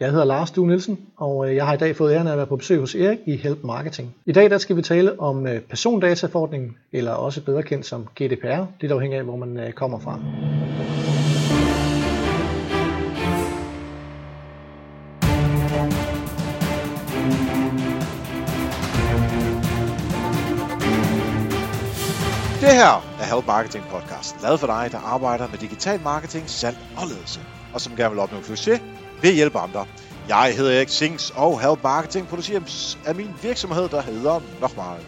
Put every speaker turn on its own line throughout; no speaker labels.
Jeg hedder Lars Due Nielsen, og øh, jeg har i dag fået æren af at være på besøg hos Erik i Help Marketing. I dag der skal vi tale om øh, persondataforordningen, eller også bedre kendt som GDPR, lidt afhængig af, hvor man øh, kommer fra.
Det her er Help Marketing Podcast, lavet for dig, der arbejder med digital marketing, salg og ledelse, og som gerne vil opnå succes ved at hjælpe andre. Jeg hedder Erik Sings, og Help Marketing producerer af min virksomhed, der hedder Nochmal.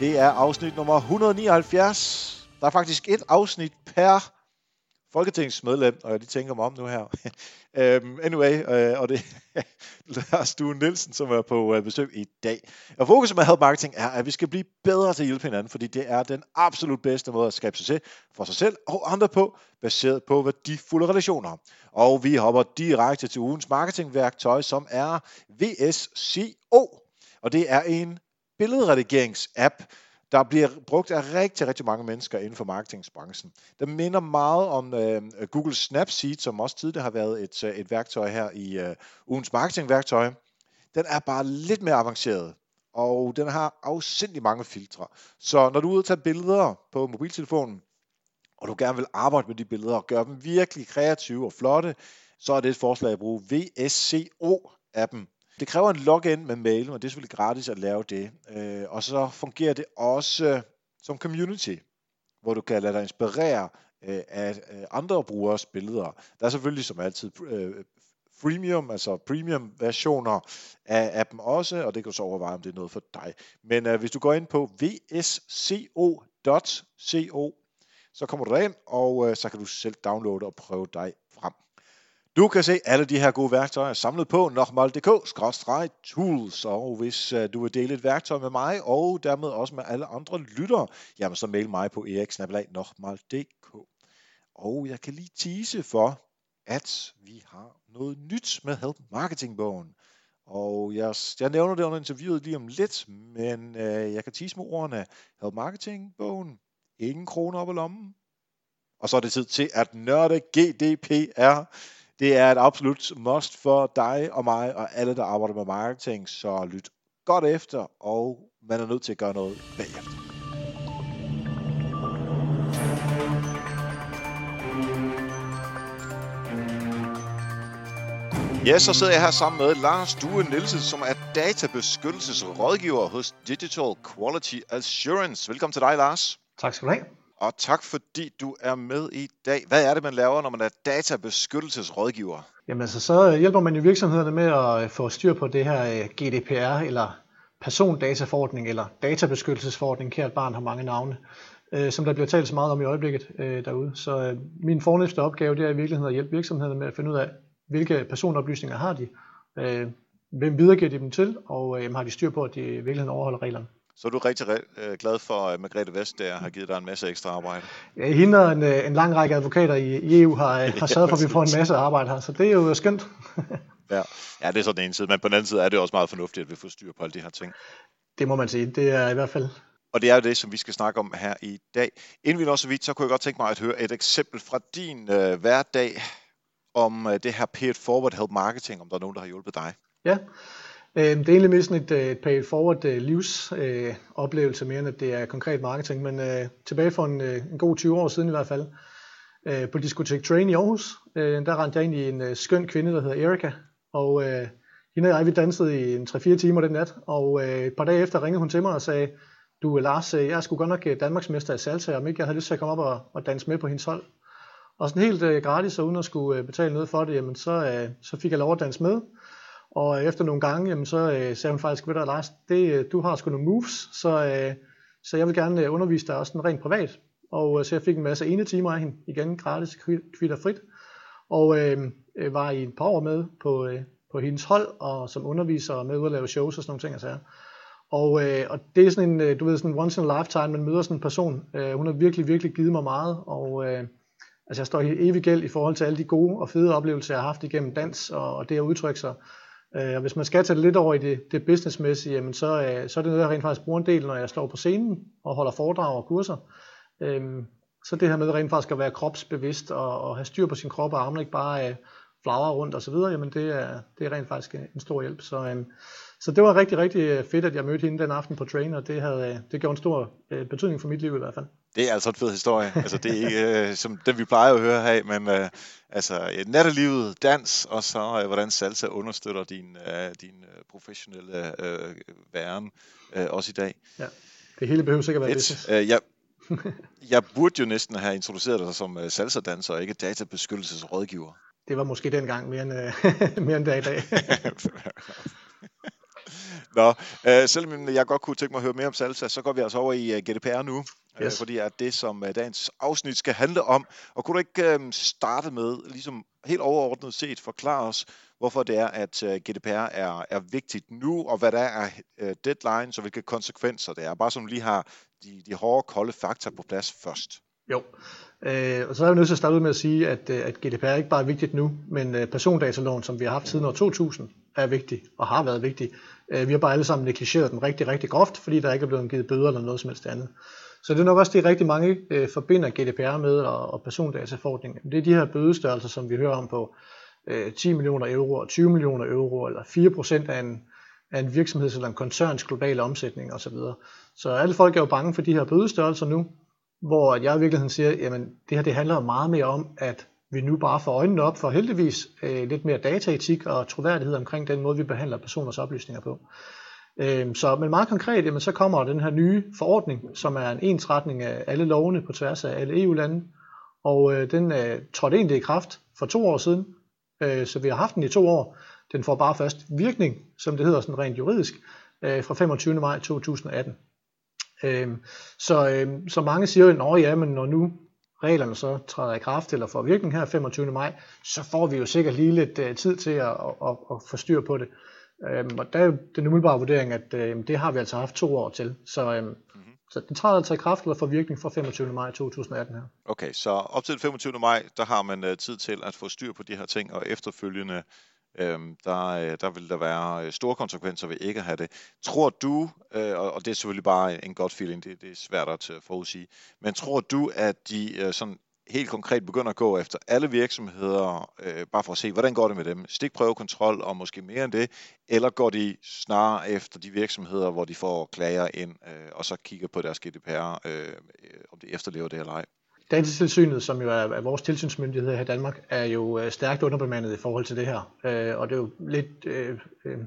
Det er afsnit nummer 179. Der er faktisk et afsnit per folketingsmedlem, og jeg lige tænker mig om nu her. um, anyway, uh, og det er Lars Due Nielsen, som er på uh, besøg i dag. Og fokus med Help Marketing er, at vi skal blive bedre til at hjælpe hinanden, fordi det er den absolut bedste måde at skabe succes for sig selv og andre på, baseret på værdifulde relationer. Og vi hopper direkte til ugens marketingværktøj, som er VSCO. Og det er en billedredigerings-app, der bliver brugt af rigtig, rigtig mange mennesker inden for marketingsbranchen. Det minder meget om øh, Google Snapseed, som også tidligere har været et, øh, et værktøj her i øh, ugens marketingværktøj. Den er bare lidt mere avanceret, og den har afsindelig mange filtre. Så når du er ude og tage billeder på mobiltelefonen, og du gerne vil arbejde med de billeder og gøre dem virkelig kreative og flotte, så er det et forslag at bruge VSCO-appen. Det kræver en login med mail, og det er selvfølgelig gratis at lave det. Øh, og så fungerer det også som community, hvor du kan lade dig inspirere øh, af øh, andre brugeres billeder. Der er selvfølgelig som altid øh, freemium, altså premium versioner af appen også, og det kan du så overveje, om det er noget for dig. Men øh, hvis du går ind på vsco.co, så kommer du derind, og øh, så kan du selv downloade og prøve dig frem. Du kan se alle de her gode værktøjer samlet på nokmal.dk-tools, og hvis øh, du vil dele et værktøj med mig, og dermed også med alle andre lyttere, jamen så mail mig på eriksnabelag.nokmal.dk. Og jeg kan lige tease for, at vi har noget nyt med Help Marketing-bogen. Og jeg, jeg nævner det under interviewet lige om lidt, men øh, jeg kan tease med ordene Help Marketing-bogen. Ingen kroner op i lommen. Og så er det tid til at nørde GDPR. Det er et absolut must for dig og mig og alle, der arbejder med marketing, så lyt godt efter, og man er nødt til at gøre noget bagefter. Ja, så sidder jeg her sammen med Lars Due Nielsen, som er databeskyttelsesrådgiver hos Digital Quality Assurance. Velkommen til dig, Lars.
Tak skal du have
og tak fordi du er med i dag. Hvad er det, man laver, når man er databeskyttelsesrådgiver?
Jamen altså, så hjælper man jo virksomhederne med at øh, få styr på det her øh, GDPR, eller persondataforordning, eller databeskyttelsesforordning, kært barn har mange navne, øh, som der bliver talt så meget om i øjeblikket øh, derude. Så øh, min fornemmeste opgave, det er i virkeligheden at hjælpe virksomhederne med at finde ud af, hvilke personoplysninger har de, hvem videregiver de dem til, og har de styr på, at de i virkeligheden overholder reglerne.
Så er du rigtig øh, glad for, at Margrethe der har givet dig en masse ekstra arbejde?
Ja, hende og en, øh, en lang række advokater i EU har, øh, har sørget for, at vi får en masse arbejde her, så det er jo skønt.
ja. ja, det er så den ene side, men på den anden side er det også meget fornuftigt, at vi får styr på alle de her ting.
Det må man sige, det er i hvert fald.
Og det er jo det, som vi skal snakke om her i dag. Inden vi når så vidt, så kunne jeg godt tænke mig at høre et eksempel fra din øh, hverdag om øh, det her paid forward help marketing, om der er nogen, der har hjulpet dig.
Ja, Øh, det er egentlig mere sådan et, øh, et pay forward øh, livsoplevelse øh, mere end at det er konkret marketing, men øh, tilbage for en, en god 20 år siden i hvert fald, øh, på Discotech Train i Aarhus, øh, der rendte jeg ind i en øh, skøn kvinde, der hedder Erika, og øh, hende og jeg, vi dansede i en 3-4 timer den nat, og øh, et par dage efter ringede hun til mig og sagde, du Lars, jeg skulle godt nok Danmarksmester i salsa, om ikke jeg havde lyst til at komme op og, og danse med på hendes hold. Og sådan helt øh, gratis, og uden at skulle øh, betale noget for det, jamen så, øh, så fik jeg lov at danse med. Og efter nogle gange, jamen, så øh, sagde hun faktisk, ved du Lars, det, øh, du har sgu nogle moves, så, øh, så jeg vil gerne øh, undervise dig også rent privat. Og øh, så jeg fik en masse ene timer af hende, igen gratis, kvitter frit. Og øh, øh, var i et par år med på, øh, på hendes hold, og som underviser og med ud at lave shows og sådan nogle ting. Altså. Og, øh, og det er sådan en, du ved, sådan once in a lifetime, man møder sådan en person. Øh, hun har virkelig, virkelig givet mig meget, og øh, altså jeg står i evig gæld i forhold til alle de gode og fede oplevelser, jeg har haft igennem dans, og, og det at udtrykke sig. Øh, og hvis man skal tage det lidt over i det, det businessmæssige, jamen så, øh, så er det noget, jeg rent faktisk bruger en del, når jeg står på scenen og holder foredrag og kurser. Øh, så det her med rent faktisk at være kropsbevidst og, og have styr på sin krop og armene, ikke bare øh, flagre rundt og så videre, jamen det er, det er rent faktisk en stor hjælp. Så, øh, så det var rigtig, rigtig fedt, at jeg mødte hende den aften på Train, og det, havde, det gjorde en stor øh, betydning for mit liv i hvert fald.
Det er altså en fed historie. altså, det er ikke øh, som den, vi plejer at høre her, men øh, altså, nattelivet, dans, og så øh, hvordan salsa understøtter din, øh, din øh, professionelle øh, væren, øh, også i dag.
Ja, det hele behøver sikkert være business.
Øh, jeg, jeg burde jo næsten have introduceret dig som øh, salsa-danser, og ikke databeskyttelsesrådgiver.
Det var måske dengang mere end, øh, mere end dag i dag.
Nå, øh, selvom jeg godt kunne tænke mig at høre mere om salsa, så går vi altså over i uh, øh, GDPR nu, øh, yes. øh, fordi at det, som uh, dagens afsnit skal handle om. Og kunne du ikke øh, starte med, ligesom helt overordnet set, forklare os, hvorfor det er, at uh, GDPR er, er vigtigt nu, og hvad der er uh, deadlines, og hvilke konsekvenser det er. Bare som lige har de, de hårde, kolde fakta på plads først.
Jo, øh, og så er vi nødt til at starte ud med at sige, at, at GDPR ikke bare er vigtigt nu, men persondataloven, som vi har haft siden år 2000, er vigtig og har været vigtig. Øh, vi har bare alle sammen negligeret den rigtig, rigtig groft, fordi der ikke er blevet givet bøder eller noget som helst andet. Så det er nok også det, rigtig mange øh, forbinder GDPR med og, og persondataforordningen. Det er de her bødestørrelser, som vi hører om på øh, 10 millioner euro, og 20 millioner euro, eller 4% af en, af en virksomheds eller en koncerns globale omsætning osv. Så alle folk er jo bange for de her bødestørrelser nu, hvor jeg i virkeligheden siger, jamen det her det handler meget mere om, at vi nu bare får øjnene op for heldigvis øh, lidt mere dataetik og troværdighed omkring den måde, vi behandler personers oplysninger på. Øh, så, men meget konkret, jamen, så kommer den her nye forordning, som er en ensretning af alle lovene på tværs af alle EU-lande, og øh, den øh, trådte egentlig i kraft for to år siden, øh, så vi har haft den i to år. Den får bare først virkning, som det hedder sådan rent juridisk, øh, fra 25. maj 2018. Øh, så, øh, så mange siger jo, at ja, men når nu reglerne så træder i kraft eller får virkning her 25. maj, så får vi jo sikkert lige lidt uh, tid til at, at, at, få styr på det. Um, og der er den umiddelbare vurdering, at uh, det har vi altså haft to år til. Så, um, mm-hmm. så den træder altså i kraft eller får virkning fra 25. maj 2018 her.
Okay, så op til 25. maj, der har man uh, tid til at få styr på de her ting, og efterfølgende øhm, der, øh, der vil der være øh, store konsekvenser ved ikke at have det. Tror du, øh, og det er selvfølgelig bare en godt feeling, det, det er svært at øh, forudsige, men tror du, at de øh, sådan helt konkret begynder at gå efter alle virksomheder, øh, bare for at se, hvordan går det med dem? Stikprøvekontrol og måske mere end det, eller går de snarere efter de virksomheder, hvor de får klager ind, øh, og så kigger på deres GDPR, øh, om det efterlever det eller ej?
Datatilsynet, som jo er, er vores tilsynsmyndighed her i Danmark, er jo øh, stærkt underbemandet i forhold til det her. Øh, og det er jo lidt øh, øh,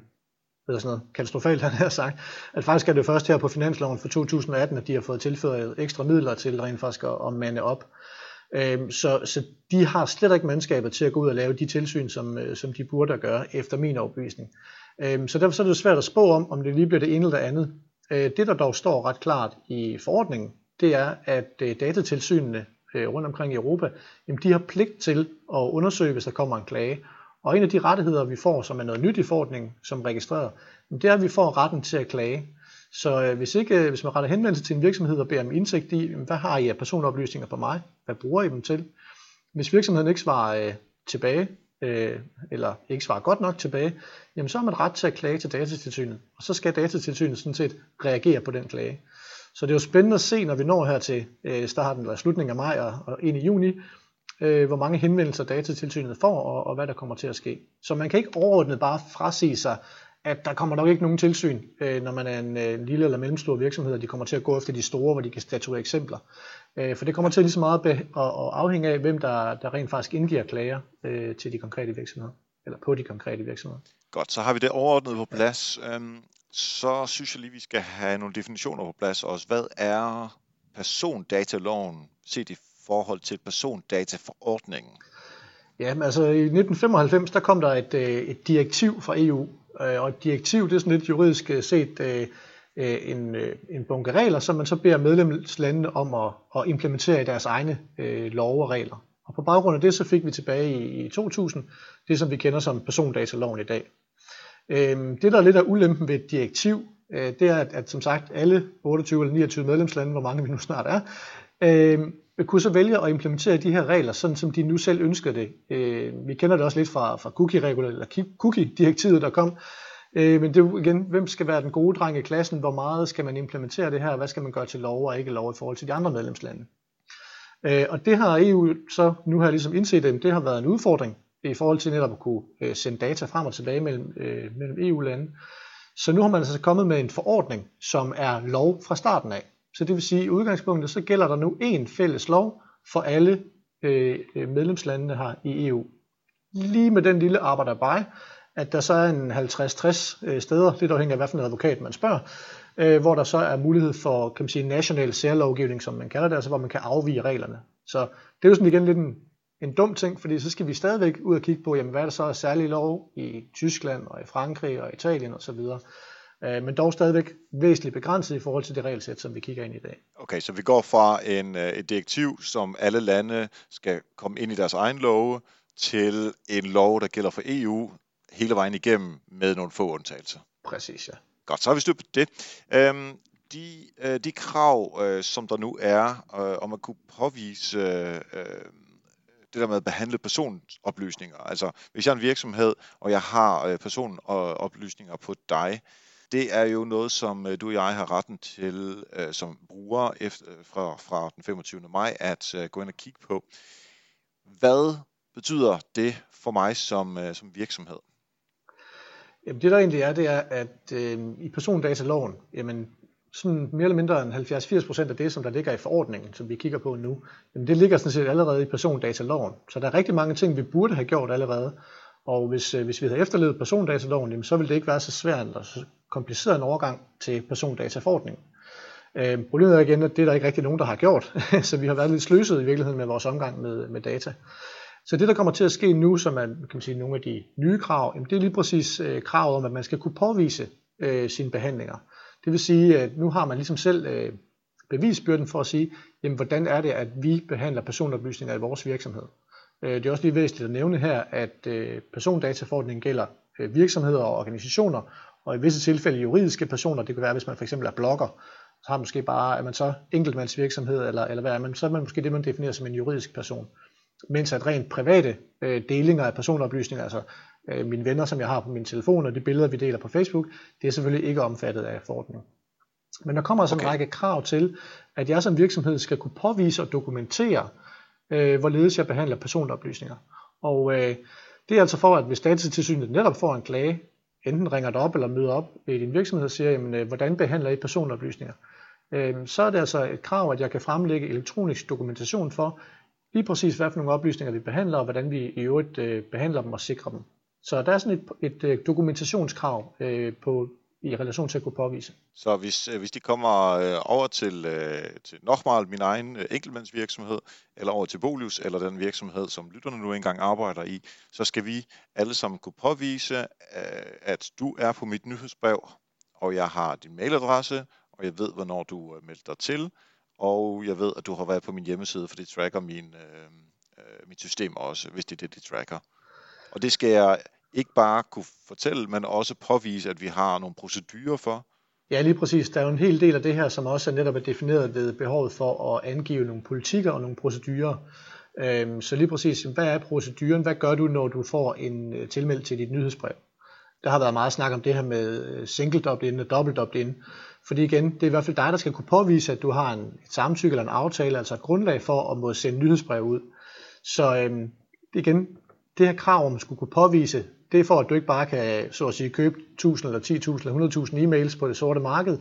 hvad sådan noget, katastrofalt, han har sagt, at faktisk er det først her på finansloven for 2018, at de har fået tilført ekstra midler til rent faktisk at, at mande op. Øh, så, så de har slet ikke mandskabet til at gå ud og lave de tilsyn, som, øh, som de burde gøre, efter min overbevisning. Øh, så derfor så er det svært at spå om, om det lige bliver det ene eller det andet. Øh, det, der dog står ret klart i forordningen, det er, at øh, datatilsynene øh, rundt omkring i Europa, jamen de har pligt til at undersøge, hvis der kommer en klage. Og en af de rettigheder, vi får, som er noget nyt i forordningen, som registreret, det er, at vi får retten til at klage. Så øh, hvis, ikke, øh, hvis man retter henvendelse til en virksomhed og beder om indsigt i, hvad har I af personoplysninger på mig? Hvad bruger I dem til? Hvis virksomheden ikke svarer øh, tilbage, øh, eller ikke svarer godt nok tilbage, jamen så har man ret til at klage til datatilsynet. Og så skal datatilsynet sådan set reagere på den klage. Så det er jo spændende at se, når vi når her til øh, starten eller slutningen af maj og, og ind i juni, øh, hvor mange henvendelser datatilsynet får, og, og hvad der kommer til at ske. Så man kan ikke overordnet bare frasige sig, at der kommer nok ikke nogen tilsyn, øh, når man er en øh, lille eller mellemstor virksomhed, og de kommer til at gå efter de store, hvor de kan statuere eksempler. Øh, for det kommer til lige så meget at, at afhænge af, hvem der, der rent faktisk indgiver klager øh, til de konkrete virksomheder, eller på de konkrete virksomheder.
Godt, så har vi det overordnet på plads. Ja. Øhm, så synes jeg lige, vi skal have nogle definitioner på plads også. Hvad er persondataloven set i forhold til persondataforordningen?
Jamen altså i 1995, der kom der et, øh, et direktiv fra EU, øh, og et direktiv, det er sådan lidt juridisk øh, set en, en bunke regler, som man så beder medlemslandene om at, at implementere i deres egne love og regler. Og på baggrund af det, så fik vi tilbage i, i 2000 det, som vi kender som persondataloven i dag. Øhm, det, der er lidt af ulempen ved et direktiv, øh, det er, at, at som sagt alle 28 eller 29 medlemslande, hvor mange vi nu snart er, øh, kunne så vælge at implementere de her regler, sådan som de nu selv ønsker det. Øh, vi kender det også lidt fra, fra cookie-reguleringen, eller cookie-direktivet, der kom. Øh, men det er igen, hvem skal være den gode dreng i klassen? Hvor meget skal man implementere det her? Hvad skal man gøre til lov og ikke lov i forhold til de andre medlemslande? Øh, og det har EU så nu har ligesom indset, at det har været en udfordring i forhold til netop at kunne øh, sende data frem og tilbage mellem, øh, mellem EU-lande. Så nu har man altså kommet med en forordning, som er lov fra starten af. Så det vil sige, at i udgangspunktet så gælder der nu én fælles lov for alle øh, øh medlemslandene her i EU. Lige med den lille arbejder by, at der så er en 50-60 øh, steder, lidt afhængig af hvilken advokat man spørger, øh, hvor der så er mulighed for kan man sige, national særlovgivning, som man kalder det, altså hvor man kan afvige reglerne. Så det er jo sådan igen lidt en, en dum ting, fordi så skal vi stadigvæk ud og kigge på, jamen, hvad er der så er særlig lov i Tyskland og i Frankrig og Italien osv., øh, men dog stadigvæk væsentligt begrænset i forhold til det regelsæt, som vi kigger ind i i dag.
Okay, så vi går fra en, øh, et direktiv, som alle lande skal komme ind i deres egen love, til en lov, der gælder for EU hele vejen igennem med nogle få undtagelser.
Præcis, ja.
Godt, så har vi styr på det. Øhm, de, øh, de krav, øh, som der nu er, øh, om at kunne påvise øh, det der med at behandle personoplysninger. Altså, hvis jeg er en virksomhed, og jeg har øh, personoplysninger på dig, det er jo noget, som øh, du og jeg har retten til øh, som bruger efter, øh, fra, fra den 25. maj at øh, gå ind og kigge på. Hvad betyder det for mig som, øh, som virksomhed?
Jamen, det der egentlig er, det er, at øh, i persondataloven, jamen, sådan mere eller mindre end 70-80% af det, som der ligger i forordningen, som vi kigger på nu, jamen det ligger sådan set allerede i persondataloven. Så der er rigtig mange ting, vi burde have gjort allerede. Og hvis, øh, hvis vi havde efterlevet persondataloven, jamen så ville det ikke være så svært eller så kompliceret en overgang til persondataforordningen. Øh, problemet er igen, at det er der ikke rigtig nogen, der har gjort, så vi har været lidt sløset i virkeligheden med vores omgang med, med data. Så det, der kommer til at ske nu, som er kan man sige, nogle af de nye krav, jamen det er lige præcis øh, kravet om, at man skal kunne påvise øh, sine behandlinger. Det vil sige, at nu har man ligesom selv øh, bevisbyrden for at sige, jamen, hvordan er det, at vi behandler personoplysninger i vores virksomhed. Øh, det er også lige væsentligt at nævne her, at øh, persondataforordningen gælder øh, virksomheder og organisationer, og i visse tilfælde juridiske personer, det kan være, hvis man for eksempel er blogger, så har man måske bare, er man så enkeltmandsvirksomhed, eller, eller hvad er man, så er man måske det, man definerer som en juridisk person. Mens at rent private øh, delinger af personoplysninger, altså øh, mine venner, som jeg har på min telefon, og de billeder, vi deler på Facebook, det er selvfølgelig ikke omfattet af forordningen. Men der kommer altså okay. en række krav til, at jeg som virksomhed skal kunne påvise og dokumentere, øh, hvorledes jeg behandler personoplysninger. Og øh, det er altså for, at hvis datatilsynet netop får en klage, enten ringer det op eller møder op i din virksomhed og siger, jamen, øh, hvordan behandler I personoplysninger? Øh, så er det altså et krav, at jeg kan fremlægge elektronisk dokumentation for, lige præcis hvad for nogle oplysninger vi behandler, og hvordan vi i øvrigt øh, behandler dem og sikrer dem. Så der er sådan et, et, øh, dokumentationskrav øh, på, i relation til at kunne påvise.
Så hvis, øh, hvis de kommer øh, over til, øh, til Nochmal, min egen øh, enkeltmandsvirksomhed, eller over til Bolius, eller den virksomhed, som lytterne nu engang arbejder i, så skal vi alle sammen kunne påvise, øh, at du er på mit nyhedsbrev, og jeg har din mailadresse, og jeg ved, hvornår du øh, melder dig til, og jeg ved, at du har været på min hjemmeside, for det tracker min, øh, øh, mit system også, hvis det er det, det tracker. Og det skal jeg ikke bare kunne fortælle, men også påvise, at vi har nogle procedurer for.
Ja, lige præcis. Der er jo en hel del af det her, som også er netop er defineret ved behovet for at angive nogle politikker og nogle procedurer. Øhm, så lige præcis, hvad er proceduren? Hvad gør du, når du får en øh, tilmelding til dit nyhedsbrev? Der har været meget snak om det her med øh, single opt-in og dobbelt opt-in. Fordi igen, det er i hvert fald dig, der skal kunne påvise, at du har en, et samtykke eller en aftale, altså et grundlag for at må sende nyhedsbrev ud. Så øhm, igen, det her krav om at skulle kunne påvise, det er for, at du ikke bare kan så at sige, købe 1000 eller 10.000 eller 100.000 e-mails på det sorte marked,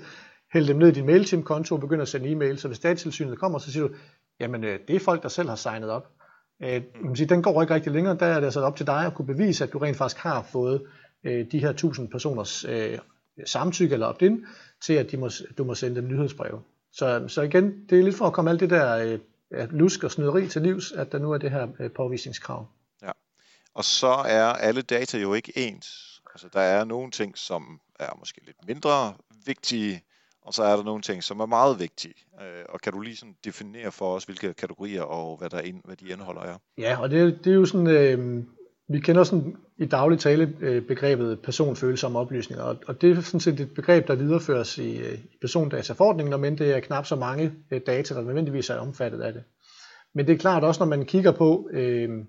hælde dem ned i din MailChimp-konto og begynde at sende e-mails. Så hvis datatilsynet kommer, så siger du, jamen øh, det er folk, der selv har signet op. Øh, den går ikke rigtig længere, der er det altså op til dig at kunne bevise, at du rent faktisk har fået øh, de her 1000 personers øh, samtykke eller opt-in til, at de må, du må sende dem nyhedsbreve. Så, så igen, det er lidt for at komme alt det der øh, lusk og snyderi til livs, at der nu er det her påvisningskrav.
Og så er alle data jo ikke ens. Altså der er nogle ting, som er måske lidt mindre vigtige, og så er der nogle ting, som er meget vigtige. Øh, og kan du lige sådan definere for os, hvilke kategorier og hvad, der ind, hvad de indeholder er?
Ja, og det, det er jo sådan, øh, vi kender sådan i daglig tale øh, begrebet personfølsomme oplysninger, og, og det er sådan set et begreb, der videreføres i, øh, i persondataforordningen, men det er knap så mange øh, data, der nødvendigvis er omfattet af det. Men det er klart også, når man kigger på, øh,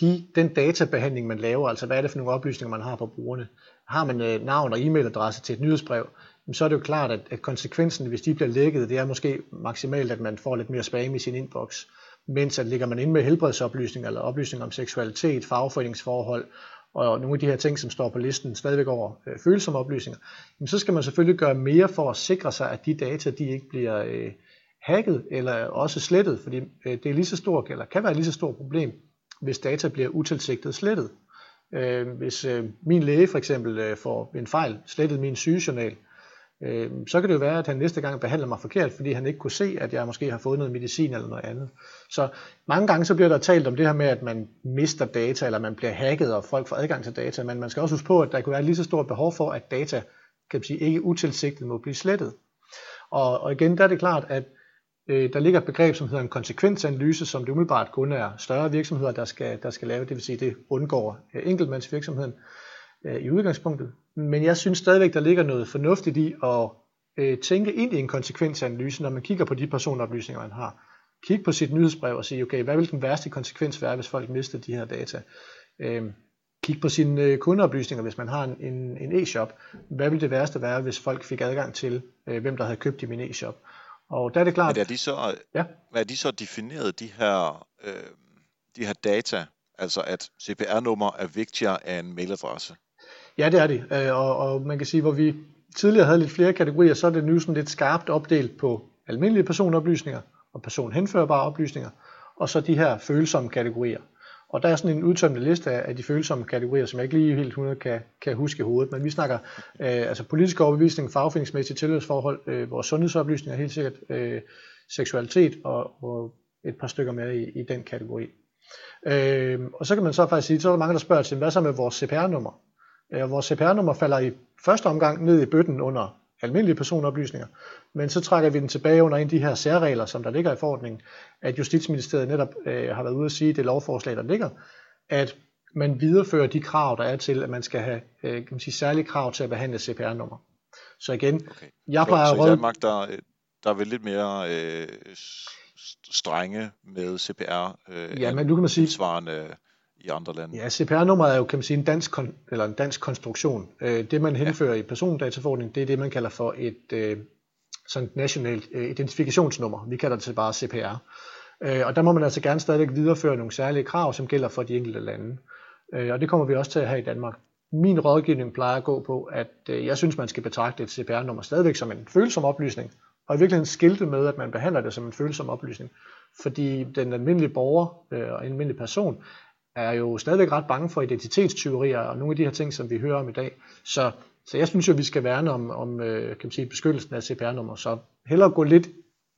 de, den databehandling, man laver, altså hvad er det for nogle oplysninger, man har på brugerne. Har man øh, navn og e-mailadresse til et nyhedsbrev, så er det jo klart, at, at konsekvensen, hvis de bliver lækket, det er måske maksimalt, at man får lidt mere spam i sin inbox. mens at ligger man inde med helbredsoplysninger eller oplysninger om seksualitet, fagforeningsforhold og nogle af de her ting, som står på listen stadigvæk over øh, følsomme oplysninger, jamen så skal man selvfølgelig gøre mere for at sikre sig, at de data de ikke bliver øh, hacket eller også slettet, fordi øh, det er lige så stort, eller kan være et lige så stort problem, hvis data bliver utilsigtet slettet. Øh, hvis øh, min læge for eksempel øh, får en fejl, slettet min sygejournal, øh, så kan det jo være, at han næste gang behandler mig forkert, fordi han ikke kunne se, at jeg måske har fået noget medicin eller noget andet. Så mange gange så bliver der talt om det her med, at man mister data, eller man bliver hacket, og folk får adgang til data, men man skal også huske på, at der kan være lige så stort behov for, at data kan man sige, ikke utilsigtet må blive slettet. Og, og igen, der er det klart, at øh, der ligger et begreb, som hedder en konsekvensanalyse, som det umiddelbart kun er større virksomheder, der skal, der skal lave. Det vil sige, det undgår øh, enkeltmandsvirksomheden øh, i udgangspunktet. Men jeg synes stadigvæk, der ligger noget fornuftigt i at øh, tænke ind i en konsekvensanalyse, når man kigger på de personoplysninger, man har. Kig på sit nyhedsbrev og sige, okay, hvad vil den værste konsekvens være, hvis folk mister de her data? Øh, kig på sine øh, kundeoplysninger, hvis man har en, en, en e-shop. Hvad vil det værste være, hvis folk fik adgang til, øh, hvem der havde købt i min e-shop?
Og der er det klart... Men er de så, ja? er de så defineret, de her, øh, de her data, altså at CPR-nummer er vigtigere end mailadresse?
Ja, det er det. Øh, og, og man kan sige, hvor vi tidligere havde lidt flere kategorier, så er det nu sådan lidt skarpt opdelt på almindelige personoplysninger og personhenførbare oplysninger, og så de her følsomme kategorier. Og der er sådan en udtømmende liste af, de følsomme kategorier, som jeg ikke lige helt 100 kan, kan huske i hovedet, men vi snakker øh, altså politisk overbevisning, fagforeningsmæssige tilhørsforhold, øh, vores sundhedsoplysninger helt sikkert, øh, seksualitet og, og et par stykker mere i, i den kategori. Øh, og så kan man så faktisk sige, så er der mange, der spørger til, hvad så med vores CPR-nummer? Øh, vores CPR-nummer falder i første omgang ned i bøtten under almindelige personoplysninger, men så trækker vi den tilbage under en af de her særregler, som der ligger i forordningen, at Justitsministeriet netop øh, har været ude at sige, det lovforslag, der ligger, at man viderefører de krav, der er til, at man skal have øh, kan man sige, særlige krav til at behandle CPR-nummer. Så igen, okay. jeg plejer
så, så i Danmark, der, der er vel lidt mere øh, strenge med CPR, øh,
ja, men nu kan man sige,
svarende i andre lande.
Ja, CPR-nummeret er jo kan man sige en dansk, kon- eller en dansk konstruktion. Øh, det man henfører ja. i persondataforordningen, det er det man kalder for et øh, sådan et nationalt øh, identifikationsnummer. Vi kalder det bare CPR. Øh, og der må man altså gerne stadigvæk videreføre nogle særlige krav, som gælder for de enkelte lande. Øh, og det kommer vi også til at have i Danmark. Min rådgivning plejer at gå på, at øh, jeg synes, man skal betragte et CPR-nummer stadigvæk som en følsom oplysning, og i virkeligheden skilte med, at man behandler det som en følsom oplysning. Fordi den almindelige borger øh, og en almindelig person er jo stadigvæk ret bange for identitetstyverier og nogle af de her ting, som vi hører om i dag. Så, så jeg synes jo, vi skal værne om, om øh, kan man sige, beskyttelsen af CPR-nummer. Så hellere gå lidt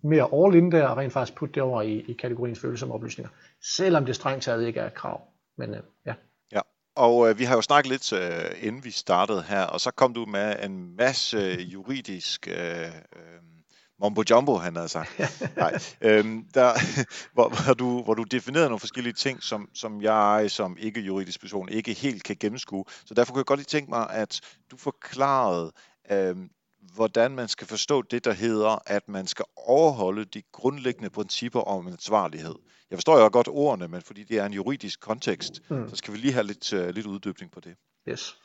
mere all in der og rent faktisk putte det over i, i kategorien følsomme oplysninger. Selvom det strengt taget ikke er et krav. Men øh, ja.
Ja, og øh, vi har jo snakket lidt øh, inden vi startede her, og så kom du med en masse juridisk øh, øh, Mombo Jumbo, han havde sagt. Nej, øhm, der, hvor, hvor, du, hvor du definerede nogle forskellige ting, som, som jeg som ikke-juridisk person ikke helt kan gennemskue. Så derfor kunne jeg godt lige tænke mig, at du forklarede, øhm, hvordan man skal forstå det, der hedder, at man skal overholde de grundlæggende principper om ansvarlighed. Jeg forstår jo godt ordene, men fordi det er en juridisk kontekst, mm. så skal vi lige have lidt, uh, lidt uddybning på det.
Yes.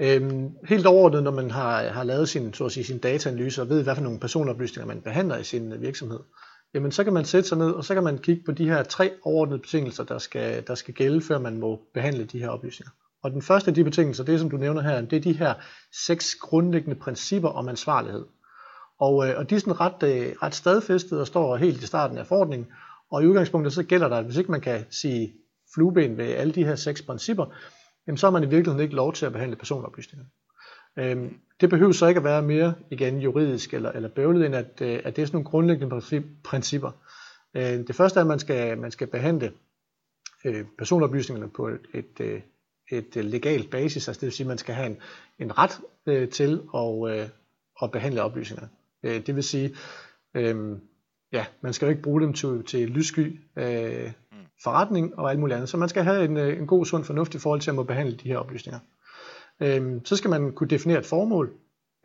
Øhm, helt overordnet, når man har, har lavet sin, så at sige, sin dataanalyse og ved, hvad for nogle personoplysninger man behandler i sin øh, virksomhed, jamen så kan man sætte sig ned, og så kan man kigge på de her tre overordnede betingelser, der skal, der skal gælde, før man må behandle de her oplysninger. Og den første af de betingelser, det er, som du nævner her, det er de her seks grundlæggende principper om ansvarlighed. Og, øh, og de er sådan ret, øh, ret stadfæstet og står helt i starten af forordningen. Og i udgangspunktet så gælder der, at hvis ikke man kan sige flueben ved alle de her seks principper, jamen så har man i virkeligheden ikke lov til at behandle personoplysninger. Øhm, det behøver så ikke at være mere igen juridisk eller, eller bøvlet, end at, øh, at det er sådan nogle grundlæggende principper. Øh, det første er, at man skal, man skal behandle øh, personoplysningerne på et, et, øh, et, et legalt basis, altså det vil sige, at man skal have en, en ret øh, til at, øh, at behandle oplysningerne. Øh, det vil sige, øh, ja, man skal jo ikke bruge dem til, til lyssky øh, forretning og alt muligt andet. Så man skal have en, øh, en god, sund fornuft i forhold til at må behandle de her oplysninger. Øhm, så skal man kunne definere et formål.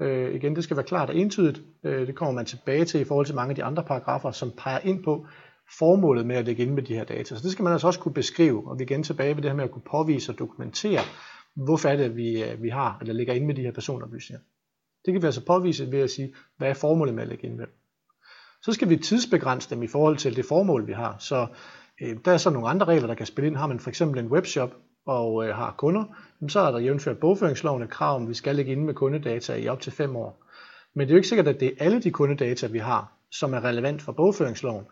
Øh, igen, det skal være klart og entydigt. Øh, det kommer man tilbage til i forhold til mange af de andre paragrafer, som peger ind på formålet med at lægge ind med de her data. Så det skal man altså også kunne beskrive, og vi igen tilbage ved det her med at kunne påvise og dokumentere, hvorfor er det, vi, øh, vi har, eller lægger ind med de her personoplysninger. Det kan vi altså påvise ved at sige, hvad er formålet med at lægge ind med så skal vi tidsbegrænse dem i forhold til det formål, vi har. Så øh, der er så nogle andre regler, der kan spille ind. Har man for eksempel en webshop og øh, har kunder, så er der jævnført bogføringsloven et krav om, vi skal ligge inde med kundedata i op til 5 år. Men det er jo ikke sikkert, at det er alle de kundedata, vi har, som er relevant for bogføringsloven.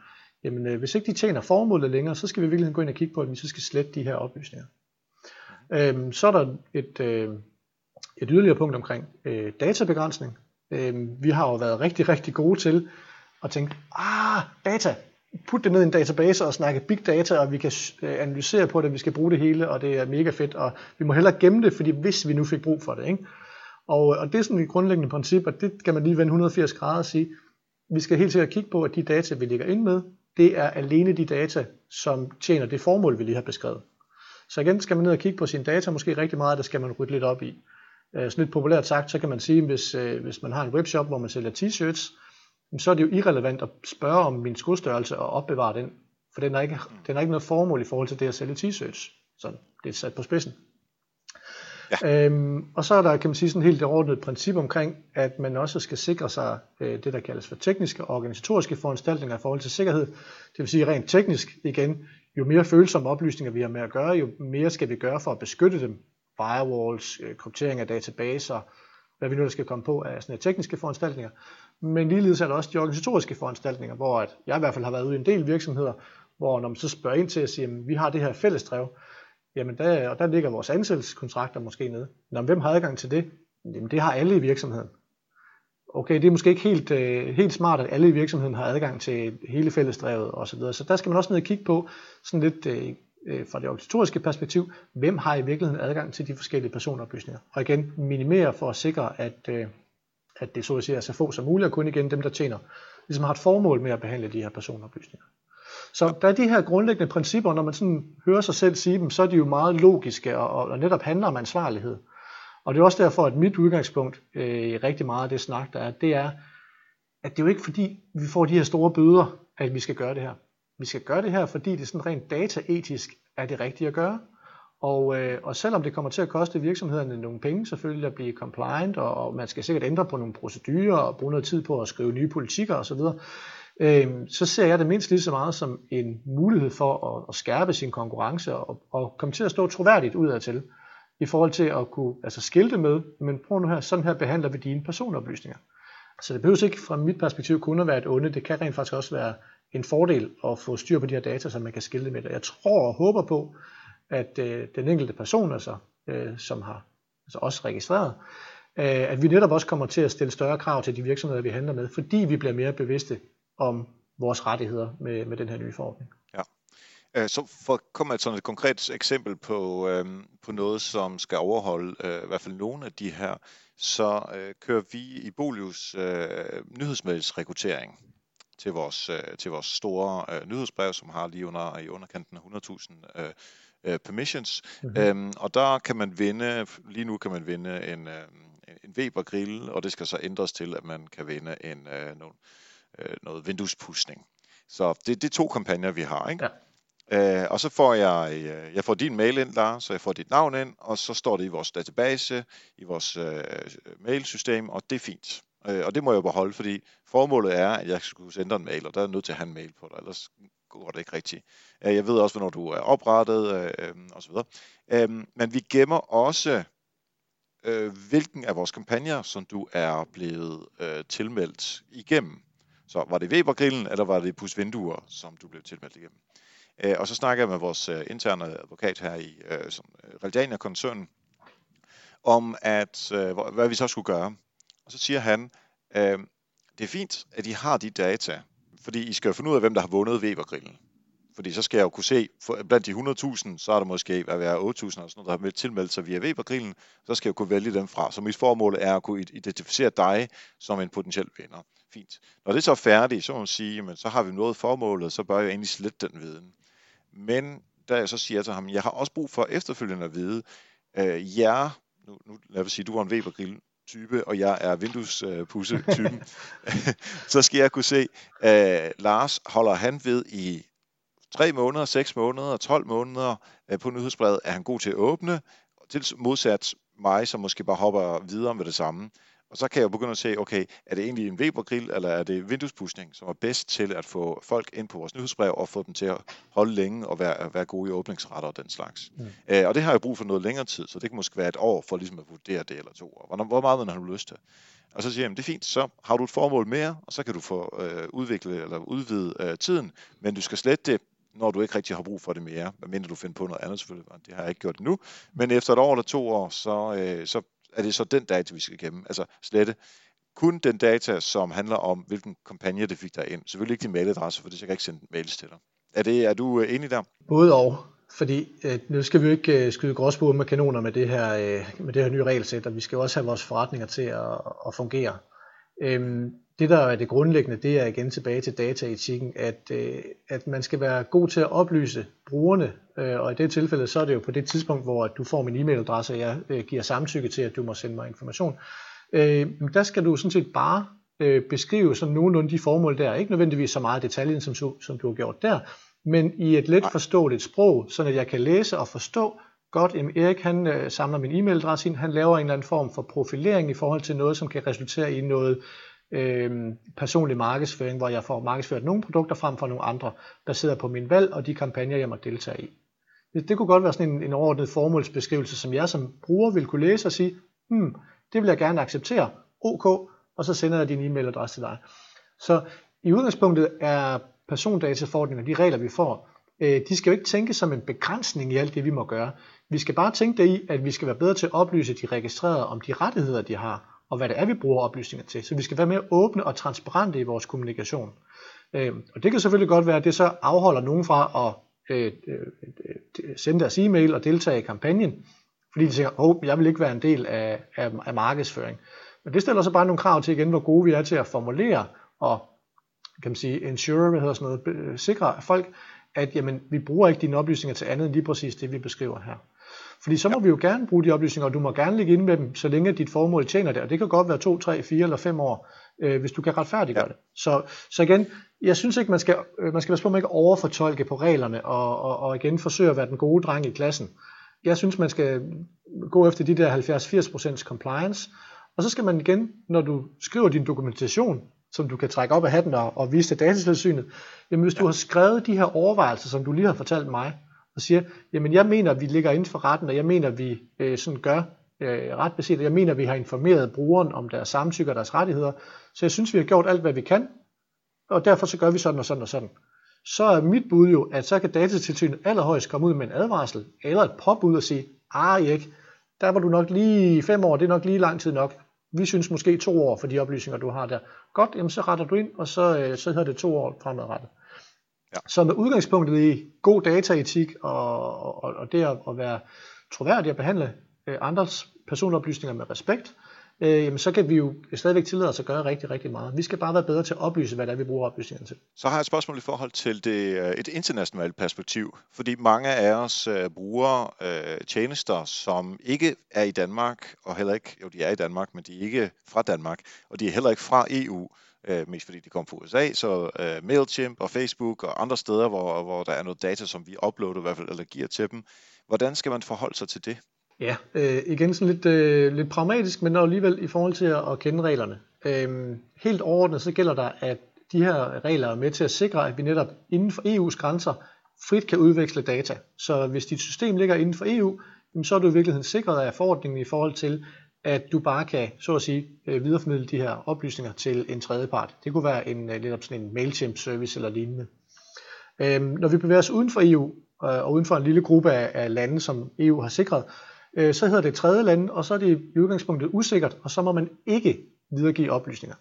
Jamen, øh, hvis ikke de tjener formålet længere, så skal vi virkelig gå ind og kigge på, at vi så skal slette de her oplysninger. Øh, så er der et, øh, et yderligere punkt omkring øh, databegrænsning. Øh, vi har jo været rigtig, rigtig gode til og tænke, ah, data, put det ned i en database og snakke big data, og vi kan øh, analysere på det, vi skal bruge det hele, og det er mega fedt, og vi må hellere gemme det, fordi hvis vi nu fik brug for det. Ikke? Og, øh, og det er sådan et grundlæggende princip, og det kan man lige vende 180 grader og sige, vi skal helt sikkert kigge på, at de data, vi ligger ind med, det er alene de data, som tjener det formål, vi lige har beskrevet. Så igen skal man ned og kigge på sine data, måske rigtig meget, der skal man rydde lidt op i. Øh, sådan lidt populært sagt, så kan man sige, hvis, hvis man har en webshop, hvor man sælger t-shirts, så er det jo irrelevant at spørge om min skostørrelse og opbevare den, for den er ikke, den er ikke noget formål i forhold til det at sælge t-shirts. Så det er sat på spidsen. Ja. Øhm, og så er der, kan man sige, sådan helt det ordnede princip omkring, at man også skal sikre sig øh, det, der kaldes for tekniske og organisatoriske foranstaltninger i forhold til sikkerhed. Det vil sige rent teknisk igen, jo mere følsomme oplysninger vi har med at gøre, jo mere skal vi gøre for at beskytte dem. Firewalls, øh, kryptering af databaser, hvad vi nu der skal komme på af sådan tekniske foranstaltninger. Men ligeledes er der også de organisatoriske foranstaltninger, hvor at jeg i hvert fald har været ude i en del virksomheder, hvor når man så spørger ind til at sige, at vi har det her fælles drev, jamen der, og der ligger vores ansættelseskontrakter måske nede. Nå, hvem har adgang til det? Jamen det har alle i virksomheden. Okay, det er måske ikke helt, øh, helt smart, at alle i virksomheden har adgang til hele fællesdrevet osv. Så der skal man også ned og kigge på, sådan lidt øh, øh, fra det organisatoriske perspektiv, hvem har i virkeligheden adgang til de forskellige personoplysninger. Og igen, minimere for at sikre, at, øh, at det så at sige er så få som muligt, og kun igen dem, der tjener, ligesom har et formål med at behandle de her personoplysninger. Så der er de her grundlæggende principper, når man sådan hører sig selv sige dem, så er de jo meget logiske og, og netop handler om ansvarlighed. Og det er også derfor, at mit udgangspunkt øh, i rigtig meget af det snak, der er, det er, at det er jo ikke fordi, vi får de her store bøder, at vi skal gøre det her. Vi skal gøre det her, fordi det sådan rent dataetisk er det rigtige at gøre. Og, øh, og selvom det kommer til at koste virksomhederne nogle penge selvfølgelig at blive compliant, og, og man skal sikkert ændre på nogle procedurer og bruge noget tid på at skrive nye politikker osv., øh, så ser jeg det mindst lige så meget som en mulighed for at, at skærpe sin konkurrence og, og komme til at stå troværdigt udadtil i forhold til at kunne altså skilte med, men prøv nu her, sådan her behandler vi dine personoplysninger. Så det behøver ikke fra mit perspektiv kun at være et onde, det kan rent faktisk også være en fordel at få styr på de her data, så man kan skilte med det. Jeg tror og håber på, at øh, den enkelte person, altså, øh, som har altså også registreret, øh, at vi netop også kommer til at stille større krav til de virksomheder, vi handler med, fordi vi bliver mere bevidste om vores rettigheder med, med den her nye forordning.
Ja. Øh, så for at komme med sådan et konkret eksempel på, øh, på noget, som skal overholde øh, i hvert fald nogle af de her, så øh, kører vi i Bolius øh, nyhedsmailsrekruttering til vores, øh, til vores store øh, nyhedsbrev, som har lige under i underkanten af 100.000 øh, øh, permissions. Mm-hmm. Øhm, og der kan man vinde, lige nu kan man vinde en, øh, en Weber grill, og det skal så ændres til, at man kan vinde en, øh, noget, øh, noget vinduespudsning. Så det, det er to kampagner, vi har, ikke? Ja. Øh, og så får jeg, øh, jeg får din mail ind der, så jeg får dit navn ind, og så står det i vores database, i vores øh, mailsystem, og det er fint. Øh, og det må jeg beholde, fordi formålet er, at jeg skal kunne sende en mail, og der er nødt til at have en mail på dig, ellers går det ikke rigtigt. Øh, jeg ved også, hvornår du er oprettet, øh, øhm, osv. Øh, men vi gemmer også, øh, hvilken af vores kampagner, som du er blevet øh, tilmeldt igennem. Så var det Webergrillen, eller var det Pusvinduer, som du blev tilmeldt igennem? Øh, og så snakker jeg med vores øh, interne advokat her i øh, som, øh, Realdania-koncernen, om at, øh, hvad vi så skulle gøre. Og så siger han, øh, det er fint, at I har de data, fordi I skal jo finde ud af, hvem der har vundet Webergrillen. Fordi så skal jeg jo kunne se, for blandt de 100.000, så er der måske hvad være 8.000 eller sådan noget, der har tilmeldt sig via Webergrillen. Så skal jeg kunne vælge dem fra. Så mit formål er at kunne identificere dig som en potentiel vinder. Fint. Når det så er færdigt, så må man sige, jamen, så har vi nået formålet, så bør jeg egentlig slette den viden. Men da jeg så siger til ham, jeg har også brug for efterfølgende at vide, øh, jer, nu, nu lad os sige, du var en Webergrill type, og jeg er vinduespusse-typen, så skal jeg kunne se, at Lars holder han ved i 3 måneder, 6 måneder, 12 måneder øh, på nyhedsbrevet, er han god til at åbne, til modsat mig, som måske bare hopper videre med det samme. Og så kan jeg begynde at se, okay, er det egentlig en Weber-grill, eller er det vinduespudsning, som er bedst til at få folk ind på vores nyhedsbrev og få dem til at holde længe og være, være gode i åbningsretter og den slags. Mm. Øh, og det har jeg brug for noget længere tid, så det kan måske være et år for ligesom at vurdere det eller to år. Hvor, hvor meget har du lyst til? Og så siger jeg, det er fint, så har du et formål mere, og så kan du få øh, udviklet eller udvidet øh, tiden, men du skal slette det når du ikke rigtig har brug for det mere, medmindre du finder på noget andet selvfølgelig, det har jeg ikke gjort endnu, men efter et år eller to år, så, øh, så er det så den data, vi skal gemme. altså slette kun den data, som handler om, hvilken kampagne det fik dig ind. Selvfølgelig ikke din mailadresse, for det skal jeg ikke sende mails til dig. Er, det, er du øh, enig der?
Både og. Fordi øh, nu skal vi jo ikke øh, skyde gråsbue med kanoner med det her, øh, med det her nye regelsæt, og vi skal jo også have vores forretninger til at, at fungere. Øhm, det, der er det grundlæggende, det er igen tilbage til dataetikken, at, øh, at man skal være god til at oplyse brugerne, øh, og i det tilfælde, så er det jo på det tidspunkt, hvor du får min e-mailadresse, og jeg øh, giver samtykke til, at du må sende mig information. Øh, der skal du sådan set bare øh, beskrive sådan nogenlunde de formål der, ikke nødvendigvis så meget detaljen, som, som du har gjort der, men i et let forståeligt sprog, så at jeg kan læse og forstå, godt, Erik han øh, samler min e-mailadresse ind, han laver en eller anden form for profilering i forhold til noget, som kan resultere i noget øh, personlig markedsføring, hvor jeg får markedsført nogle produkter frem for nogle andre, baseret på min valg og de kampagner, jeg må deltage i. Det, det kunne godt være sådan en, en overordnet formålsbeskrivelse, som jeg som bruger vil kunne læse og sige, hmm, det vil jeg gerne acceptere, ok, og så sender jeg din e-mailadresse til dig. Så i udgangspunktet er persondataforordninger, de regler vi får, øh, de skal jo ikke tænke som en begrænsning i alt det, vi må gøre. Vi skal bare tænke det i, at vi skal være bedre til at oplyse de registrerede om de rettigheder, de har, og hvad det er, vi bruger oplysninger til. Så vi skal være mere åbne og transparente i vores kommunikation. Øh, og det kan selvfølgelig godt være, at det så afholder nogen fra at øh, øh, øh sende deres e-mail og deltage i kampagnen, fordi de tænker, at jeg vil ikke være en del af, af, af markedsføring. Men det stiller så bare nogle krav til igen, hvor gode vi er til at formulere og kan man sige, ensure, hvad hedder sådan noget, øh, sikre folk, at jamen, vi bruger ikke dine oplysninger til andet end lige præcis det, vi beskriver her. Fordi så må ja. vi jo gerne bruge de oplysninger, og du må gerne ligge inde med dem, så længe dit formål tjener det. Og det kan godt være 2, 3, 4 eller 5 år, øh, hvis du kan retfærdiggøre ja. det. Så, så igen, jeg synes ikke, man skal, øh, man skal være på, at man ikke overfortolke på reglerne, og, og, og igen forsøge at være den gode dreng i klassen. Jeg synes, man skal gå efter de der 70-80% compliance, og så skal man igen, når du skriver din dokumentation, som du kan trække op af hatten og, og vise til datatilsynet, jamen hvis ja. du har skrevet de her overvejelser, som du lige har fortalt mig, og siger, jamen jeg mener, at vi ligger inden for retten, og jeg mener, at vi øh, sådan gør øh, ret beset, jeg mener, at vi har informeret brugeren om deres samtykke og deres rettigheder, så jeg synes, vi har gjort alt, hvad vi kan, og derfor så gør vi sådan og sådan og sådan. Så er mit bud jo, at så kan datatilsynet allerhøjst komme ud med en advarsel, eller et påbud og sige, ah ikke, der var du nok lige fem år, det er nok lige lang tid nok. Vi synes måske to år for de oplysninger, du har der. Godt, jamen så retter du ind, og så, øh, så hedder det to år fremadrettet. Ja. Så med udgangspunktet i god dataetik og, og, og det at være troværdig at behandle øh, andres personoplysninger med respekt, øh, jamen så kan vi jo stadigvæk tillade os at gøre rigtig, rigtig meget. Vi skal bare være bedre til at oplyse, hvad det er, vi bruger oplysningerne til.
Så har jeg et spørgsmål i forhold til det, øh, et internationalt perspektiv, fordi mange af os uh, bruger uh, tjenester, som ikke er i Danmark, og heller ikke, jo de er i Danmark, men de er ikke fra Danmark, og de er heller ikke fra EU øh, mest fordi de kom fra USA, så øh, MailChimp og Facebook og andre steder, hvor, hvor der er noget data, som vi uploader i hvert fald, eller giver til dem. Hvordan skal man forholde sig til det?
Ja, øh, igen sådan lidt, øh, lidt pragmatisk, men alligevel i forhold til at, at kende reglerne. Øh, helt overordnet så gælder der, at de her regler er med til at sikre, at vi netop inden for EU's grænser frit kan udveksle data. Så hvis dit system ligger inden for EU, så er du i virkeligheden sikret af forordningen i forhold til, at du bare kan, så at sige, øh, videreformidle de her oplysninger til en tredje part. Det kunne være en, øh, lidt op sådan en MailChimp-service eller lignende. Øhm, når vi bevæger os uden for EU, øh, og uden for en lille gruppe af, af lande, som EU har sikret, øh, så hedder det tredje lande, og så er det i udgangspunktet usikkert, og så må man ikke videregive oplysninger.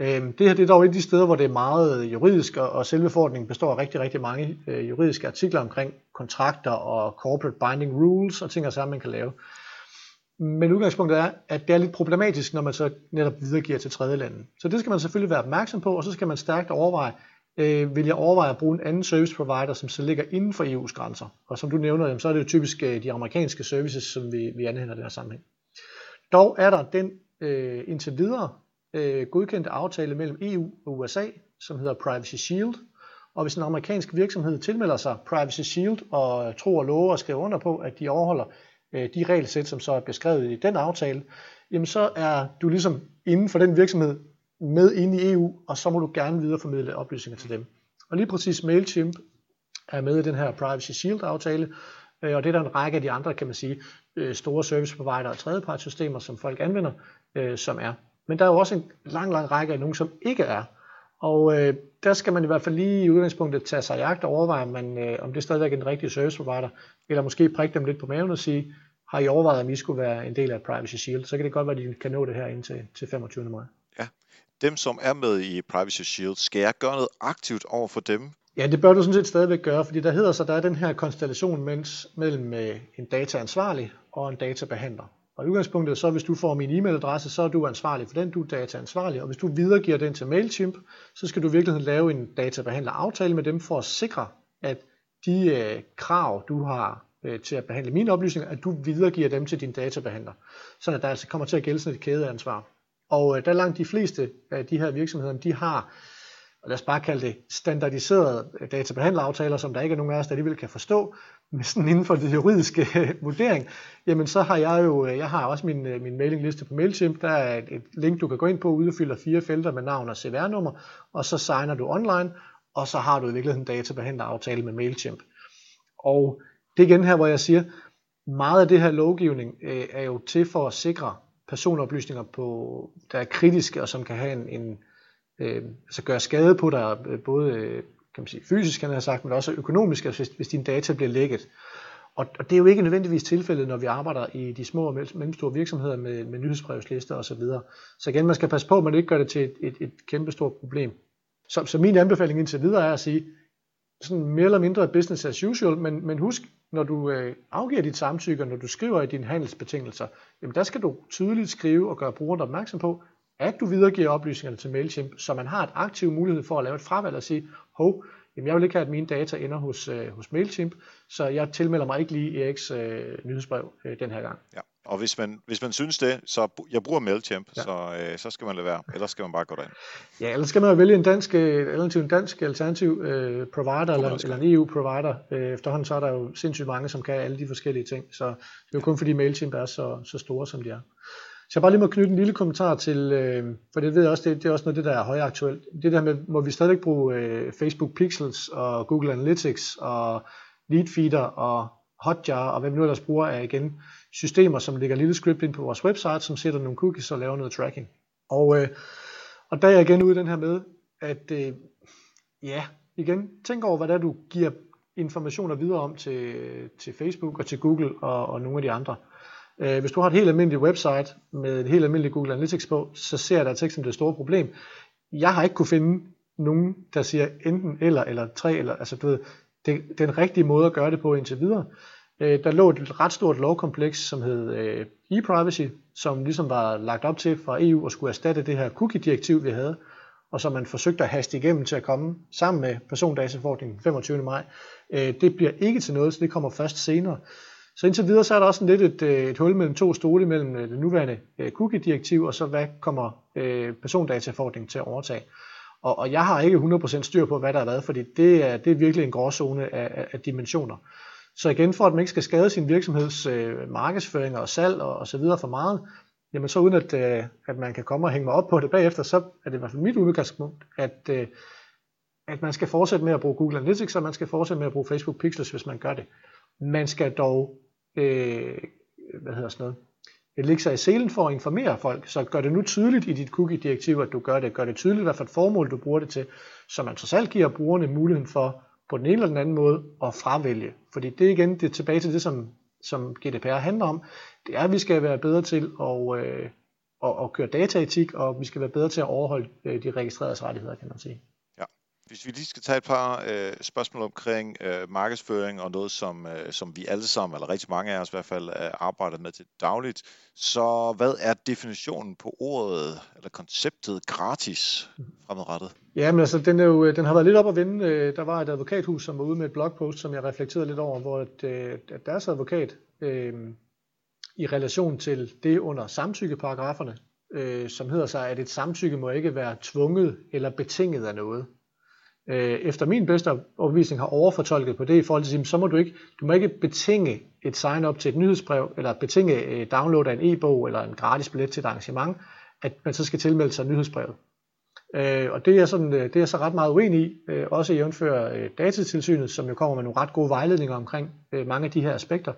Øhm, det her det er dog et af de steder, hvor det er meget juridisk, og, og selve forordningen består af rigtig, rigtig mange øh, juridiske artikler omkring kontrakter og corporate binding rules og ting og sager, man kan lave. Men udgangspunktet er, at det er lidt problematisk, når man så netop videregiver til tredje lande. Så det skal man selvfølgelig være opmærksom på, og så skal man stærkt overveje, øh, vil jeg overveje at bruge en anden service provider, som så ligger inden for EU's grænser. Og som du nævner, så er det jo typisk øh, de amerikanske services, som vi, vi anvender i den her sammenhæng. Dog er der den øh, indtil videre øh, godkendte aftale mellem EU og USA, som hedder Privacy Shield. Og hvis en amerikansk virksomhed tilmelder sig Privacy Shield og tror og lover og skriver under på, at de overholder Øh, de regelsæt, som så er beskrevet i den aftale, jamen så er du ligesom inden for den virksomhed med inde i EU, og så må du gerne videreformidle oplysninger til dem. Og lige præcis MailChimp er med i den her Privacy Shield aftale, øh, og det er der en række af de andre, kan man sige, øh, store service provider og tredjepartssystemer, som folk anvender, øh, som er. Men der er jo også en lang, lang række af nogen, som ikke er. Og øh, der skal man i hvert fald lige i udgangspunktet tage sig i jagt og overveje, man, øh, om det stadigvæk er den rigtige service provider, eller måske prikke dem lidt på maven og sige, har I overvejet, om I skulle være en del af Privacy Shield, så kan det godt være, at de kan nå det her indtil til 25. maj.
Ja, dem som er med i Privacy Shield, skal jeg gøre noget aktivt over for dem?
Ja, det bør du sådan set stadigvæk gøre, fordi der hedder så, der er den her konstellation mens, mellem øh, en dataansvarlig og en databehandler. Og i udgangspunktet, så hvis du får min e-mailadresse, så er du ansvarlig for den, du er dataansvarlig. Og hvis du videregiver den til MailChimp, så skal du virkelig lave en databehandler aftale med dem for at sikre, at de øh, krav, du har øh, til at behandle mine oplysninger, at du videregiver dem til din databehandler. Så der altså kommer til at gælde sådan et kædeansvar. Og øh, der langt de fleste af de her virksomheder, de har og lad os bare kalde det standardiserede databehandleraftaler, som der ikke er nogen af os, der alligevel kan forstå, sådan inden for det juridiske øh, vurdering, jamen så har jeg jo, øh, jeg har også min, øh, min mailingliste på MailChimp, der er et, link, du kan gå ind på, udfylder fire felter med navn og CVR-nummer, og så signer du online, og så har du i virkeligheden en databehandleraftale med MailChimp. Og det er igen her, hvor jeg siger, meget af det her lovgivning øh, er jo til for at sikre personoplysninger, på, der er kritiske og som kan have en, en øh, altså gøre skade på dig, både øh, kan man sige, fysisk, kan jeg have sagt, men også økonomisk, altså hvis, hvis dine data bliver lækket. Og, og det er jo ikke nødvendigvis tilfældet, når vi arbejder i de små og mellemstore virksomheder med, med nyhedsbrevslister osv. Så, så igen, man skal passe på, at man ikke gør det til et, et, et kæmpestort problem. Så, så min anbefaling indtil videre er at sige, sådan mere eller mindre business as usual, men, men husk, når du øh, afgiver dit samtykke, når du skriver i dine handelsbetingelser, jamen der skal du tydeligt skrive og gøre brugeren opmærksom på, at du videregiver oplysningerne til MailChimp, så man har et aktiv mulighed for at lave et fravalg og sige, hov, jamen jeg vil ikke have, at mine data ender hos, øh, hos MailChimp, så jeg tilmelder mig ikke lige Eriks øh, nyhedsbrev øh, den her gang.
Ja. Og hvis man, hvis man synes det, så jeg bruger MailChimp, ja. så, øh, så skal man lade være. Ellers skal man bare gå derind.
Ja, ellers skal man jo vælge en dansk, eller en dansk alternativ øh, provider, eller, eller en EU-provider. Øh, efterhånden så er der jo sindssygt mange, som kan alle de forskellige ting. Så det er jo kun fordi MailChimp er så, så store, som de er. Så jeg bare lige må knytte en lille kommentar til, øh, for det ved jeg også, det, det er også noget det, der er højaktuelt. Det der med, må vi stadig bruge øh, Facebook Pixels og Google Analytics og Leadfeeder og Hotjar og hvad vi nu ellers bruger af igen systemer, som lægger lille script ind på vores website, som sætter nogle cookies og laver noget tracking. Og, øh, og der er jeg igen ude i den her med, at øh, ja, igen, tænk over, hvad der du giver informationer videre om til, til Facebook og til Google og, og nogle af de andre. Øh, Øh, hvis du har et helt almindeligt website med et helt almindeligt Google Analytics på, så ser jeg altså ikke som det store problem. Jeg har ikke kunne finde nogen, der siger enten eller, eller tre, eller, altså du ved, det, den rigtige måde at gøre det på indtil videre. Øh, der lå et ret stort lovkompleks, som hed øh, e-privacy, som ligesom var lagt op til fra EU og skulle erstatte det her cookie-direktiv, vi havde, og som man forsøgte at haste igennem til at komme sammen med persondataforordningen 25. maj. Øh, det bliver ikke til noget, så det kommer først senere. Så indtil videre så er der også lidt et, øh, et hul mellem to stole mellem øh, det nuværende øh, cookie-direktiv, og så hvad kommer persondataforordningen til at overtage. Og, og jeg har ikke 100% styr på, hvad der er hvad, fordi det er, det er virkelig en gråzone af, af, af dimensioner. Så igen, for at man ikke skal skade sin virksomheds øh, markedsføring og salg og, og så videre for meget, jamen så uden at, øh, at man kan komme og hænge mig op på det bagefter, så er det i hvert fald mit udgangspunkt, at, øh, at man skal fortsætte med at bruge Google Analytics, og man skal fortsætte med at bruge Facebook Pixels, hvis man gør det. Man skal dog øh, hvad hedder sådan noget, lægge sig i selen for at informere folk, så gør det nu tydeligt i dit cookie-direktiv, at du gør det. Gør det tydeligt, hvad for et formål du bruger det til, så man trods alt giver brugerne muligheden for på den ene eller den anden måde at fravælge. Fordi det igen det er tilbage til det, som, som GDPR handler om. Det er, at vi skal være bedre til at, øh, at, at køre dataetik, og vi skal være bedre til at overholde øh, de registreredes rettigheder, kan man sige.
Hvis vi lige skal tage et par øh, spørgsmål omkring øh, markedsføring og noget, som, øh, som vi alle sammen, eller rigtig mange af os i hvert fald, øh, arbejder med til dagligt. Så hvad er definitionen på ordet, eller konceptet gratis fremadrettet?
Ja, men altså, den, er jo, øh, den har været lidt op at vende. Øh, der var et advokathus, som var ude med et blogpost, som jeg reflekterede lidt over, hvor at, øh, at deres advokat øh, i relation til det under samtykkeparagraferne, øh, som hedder sig, at et samtykke må ikke være tvunget eller betinget af noget øh, efter min bedste overbevisning har overfortolket på det i forhold til, så må du ikke, du må ikke betinge et sign-up til et nyhedsbrev, eller betinge øh, download af en e-bog, eller en gratis billet til et arrangement, at man så skal tilmelde sig nyhedsbrevet. Øh, og det er, sådan, øh, det er så ret meget uenig i, øh, også jævnfører øh, datatilsynet, som jo kommer med nogle ret gode vejledninger omkring øh, mange af de her aspekter.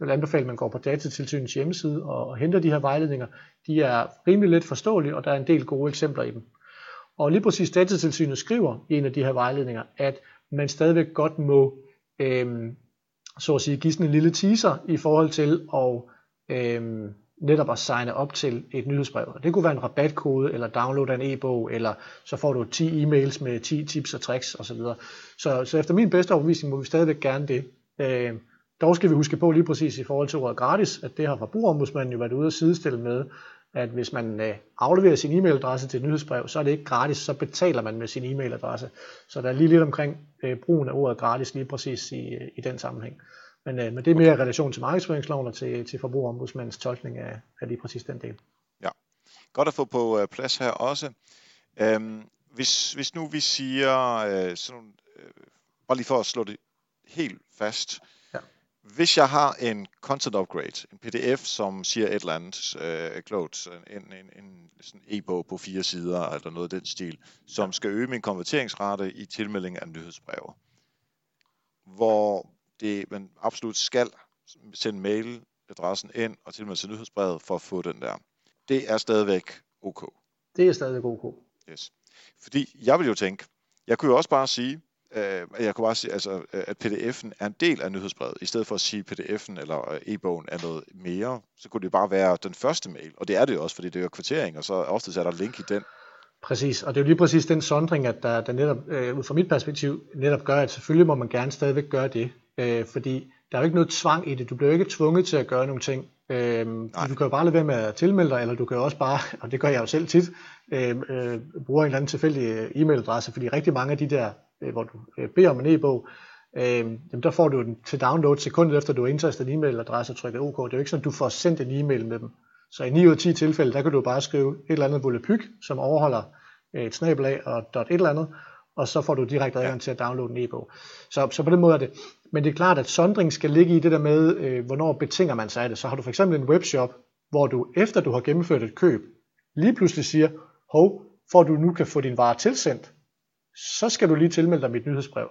Jeg vil anbefale, at man går på datatilsynets hjemmeside og, og henter de her vejledninger. De er rimelig let forståelige, og der er en del gode eksempler i dem. Og lige præcis datatilsynet skriver i en af de her vejledninger, at man stadigvæk godt må øhm, så at sige, give sådan en lille teaser i forhold til at øhm, netop at signe op til et nyhedsbrev. Det kunne være en rabatkode, eller download en e-bog, eller så får du 10 e-mails med 10 tips og tricks osv. Så, så efter min bedste overbevisning må vi stadigvæk gerne det. Øh, dog skal vi huske på lige præcis i forhold til ordet gratis, at det har forbrugerombudsmanden jo været ude at sidestille med, at hvis man øh, afleverer sin e-mailadresse til et nyhedsbrev, så er det ikke gratis, så betaler man med sin e-mailadresse. Så der er lige lidt omkring øh, brugen af ordet gratis lige præcis i, i den sammenhæng. Men, øh, men det er mere okay. relation til markedsføringsloven og til, til forbrugerombudsmandens tolkning af, af lige præcis den del.
Ja, godt at få på øh, plads her også. Øhm, hvis, hvis nu vi siger, øh, sådan, øh, bare lige for at slå det helt fast. Hvis jeg har en content upgrade, en pdf, som siger et eller andet øh, klogt, en, en, en sådan e-bog på fire sider, eller noget af den stil, som skal øge min konverteringsrate i tilmelding af nyhedsbreve, hvor det, man absolut skal sende mailadressen ind og tilmelde sig nyhedsbrevet for at få den der. Det er stadigvæk ok.
Det er stadigvæk ok.
Yes. Fordi jeg vil jo tænke, jeg kunne jo også bare sige, øh, jeg kunne bare sige, altså, at pdf'en er en del af nyhedsbrevet, i stedet for at sige, at pdf'en eller øh, e-bogen er noget mere, så kunne det bare være den første mail, og det er det jo også, fordi det er jo kvartering, og så ofte er der link i den.
Præcis, og det er jo lige præcis den sondring, at der, der netop, øh, ud fra mit perspektiv, netop gør, at selvfølgelig må man gerne stadigvæk gøre det, øh, fordi der er jo ikke noget tvang i det. Du bliver jo ikke tvunget til at gøre nogle ting. Øh, du kan jo bare lade være med at tilmelde dig, eller du kan jo også bare, og det gør jeg jo selv tit, øh, øh, bruge en eller anden tilfældig øh, e-mailadresse, fordi rigtig mange af de der, øh, hvor du øh, beder om en e-bog, øh, jamen der får du den til download sekundet efter, du har indtastet en e-mailadresse og trykket OK. Det er jo ikke sådan, at du får sendt en e-mail med dem. Så i 9 ud af 10 tilfælde, der kan du bare skrive et eller andet volapyk, som overholder øh, et snabelag og dot et eller andet, og så får du direkte adgang til at downloade en e-bog. Så, så på den måde er det. Men det er klart, at sondring skal ligge i det der med, øh, hvornår betinger man sig af det. Så har du for eksempel en webshop, hvor du efter du har gennemført et køb, lige pludselig siger, hov, for at du nu kan få din vare tilsendt, så skal du lige tilmelde dig mit nyhedsbrev.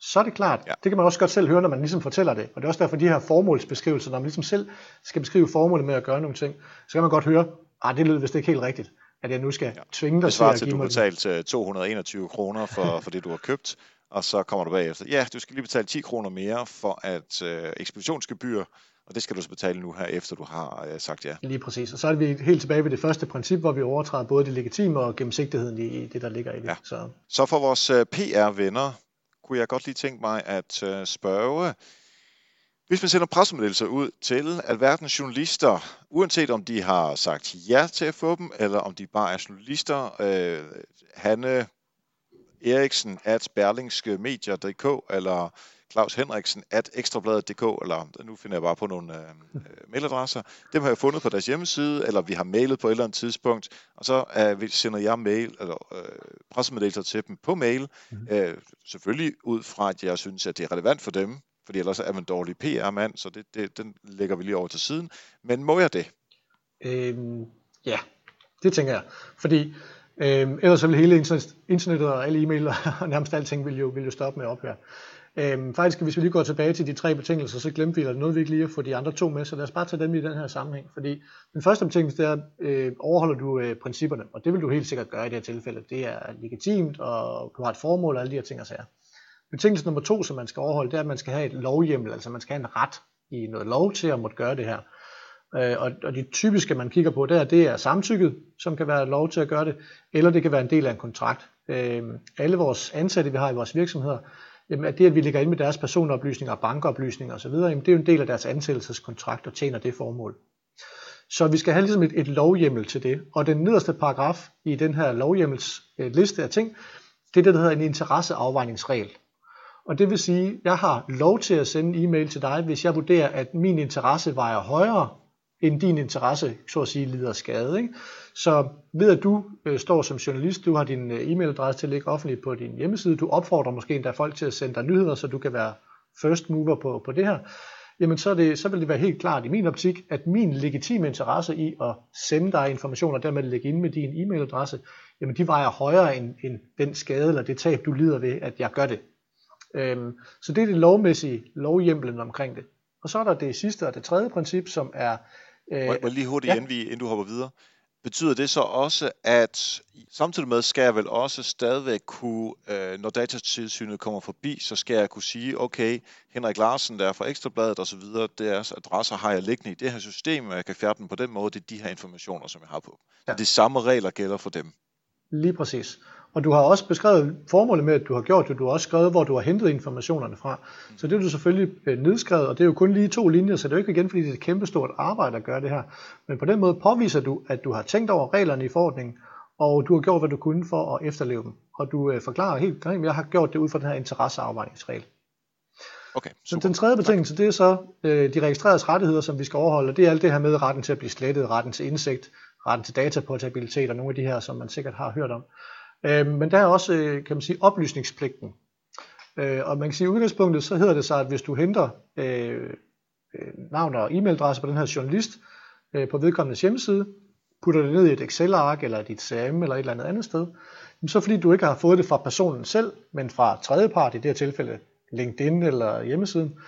Så er det klart, ja. det kan man også godt selv høre, når man ligesom fortæller det. Og det er også derfor, de her formålsbeskrivelser, når man ligesom selv skal beskrive formålet med at gøre nogle ting, så kan man godt høre, ah, det lyder vist ikke helt rigtigt at jeg nu skal ja. tvinge dig
til at til, at du betalte 221 kroner for, for det, du har købt, og så kommer du bagefter. Ja, du skal lige betale 10 kroner mere for at øh, ekspeditionsgebyr, og det skal du så betale nu her, efter du har øh, sagt ja.
Lige præcis. Og så er vi helt tilbage ved det første princip, hvor vi overtræder både det legitime og gennemsigtigheden i, det, der ligger i det. Ja.
Så. så for vores øh, PR-venner, kunne jeg godt lige tænke mig at øh, spørge, hvis man sender pressemeddelelser ud til alverdens journalister, uanset om de har sagt ja til at få dem, eller om de bare er journalister, øh, Hanne Eriksen at berlingskemedier.dk, eller Claus Henriksen at ekstrabladet.dk, eller nu finder jeg bare på nogle øh, øh, mailadresser. Dem har jeg fundet på deres hjemmeside, eller vi har mailet på et eller andet tidspunkt, og så øh, sender jeg mail, eller øh, pressemeddelelser til dem på mail, mm-hmm. øh, selvfølgelig ud fra, at jeg synes, at det er relevant for dem, fordi ellers er man dårlig PR-mand, så det, det, den lægger vi lige over til siden. Men må jeg det?
Øhm, ja, det tænker jeg. Fordi øhm, ellers vil hele internettet og alle e-mail og nærmest alting vil jo, vil jo stoppe med at ophøre. Øhm, faktisk, hvis vi lige går tilbage til de tre betingelser, så glemte vi, at noget vi ikke lige at få de andre to med, så lad os bare tage dem i den her sammenhæng. Fordi den første betingelse, det er, øh, overholder du øh, principperne, og det vil du helt sikkert gøre i det her tilfælde. Det er legitimt, og du har et formål og alle de her ting og sager. Betingelse nummer to, som man skal overholde, det er, at man skal have et lovhjemmel, altså man skal have en ret i noget lov til at måtte gøre det her. Øh, og, og de typiske, man kigger på der, det er samtykket, som kan være lov til at gøre det, eller det kan være en del af en kontrakt. Øh, alle vores ansatte, vi har i vores virksomheder, jamen, at det, at vi ligger ind med deres personoplysninger, bankoplysninger osv., jamen, det er jo en del af deres ansættelseskontrakt og tjener det formål. Så vi skal have ligesom et, et lovhjemmel til det. Og den nederste paragraf i den her lovhjemmels liste af ting, det er det, der hedder en interesseafvejningsregel. Og det vil sige, at jeg har lov til at sende en e-mail til dig, hvis jeg vurderer, at min interesse vejer højere end din interesse, så at sige, lider skade. Ikke? Så ved at du øh, står som journalist, du har din øh, e-mailadresse til at ligge offentligt på din hjemmeside, du opfordrer måske endda folk til at sende dig nyheder, så du kan være first mover på, på det her, jamen så, er det, så vil det være helt klart i min optik, at min legitime interesse i at sende dig information og dermed lægge ind med din e-mailadresse, jamen de vejer højere end, end den skade eller det tab, du lider ved, at jeg gør det. Øhm, så det er det lovmæssige lovhjemlen omkring det. Og så er der det sidste og det tredje princip, som er...
Øh, må, må lige hurtigt, ja. vi, inden du hopper videre. Betyder det så også, at samtidig med skal jeg vel også stadigvæk kunne, øh, når datatilsynet kommer forbi, så skal jeg kunne sige, okay, Henrik Larsen, der er fra Ekstrabladet osv., deres adresser har jeg liggende i det her system, og jeg kan fjerne dem på den måde, det er de her informationer, som jeg har på. Ja. Så de samme regler gælder for dem.
Lige præcis. Og du har også beskrevet formålet med, at du har gjort det. Du har også skrevet, hvor du har hentet informationerne fra. Så det er du selvfølgelig øh, nedskrevet, og det er jo kun lige to linjer, så det er jo ikke igen, fordi det er et kæmpestort arbejde at gøre det her. Men på den måde påviser du, at du har tænkt over reglerne i forordningen, og du har gjort, hvad du kunne for at efterleve dem. Og du øh, forklarer helt klart, at jeg har gjort det ud fra den her interesseafvejningsregel.
Okay,
så den tredje betingelse, det er så øh, de registrerede rettigheder, som vi skal overholde. Det er alt det her med retten til at blive slettet, retten til indsigt, retten til dataportabilitet og nogle af de her, som man sikkert har hørt om. Øh, men der er også, øh, kan man sige, oplysningspligten. Øh, og man kan sige, at udgangspunktet, så hedder det sig, at hvis du henter øh, øh, navn og e-mailadresse på den her journalist øh, på vedkommendes hjemmeside, putter det ned i et Excel-ark eller dit CRM eller et eller andet andet sted, så fordi du ikke har fået det fra personen selv, men fra tredjepart, i det her tilfælde LinkedIn eller hjemmesiden,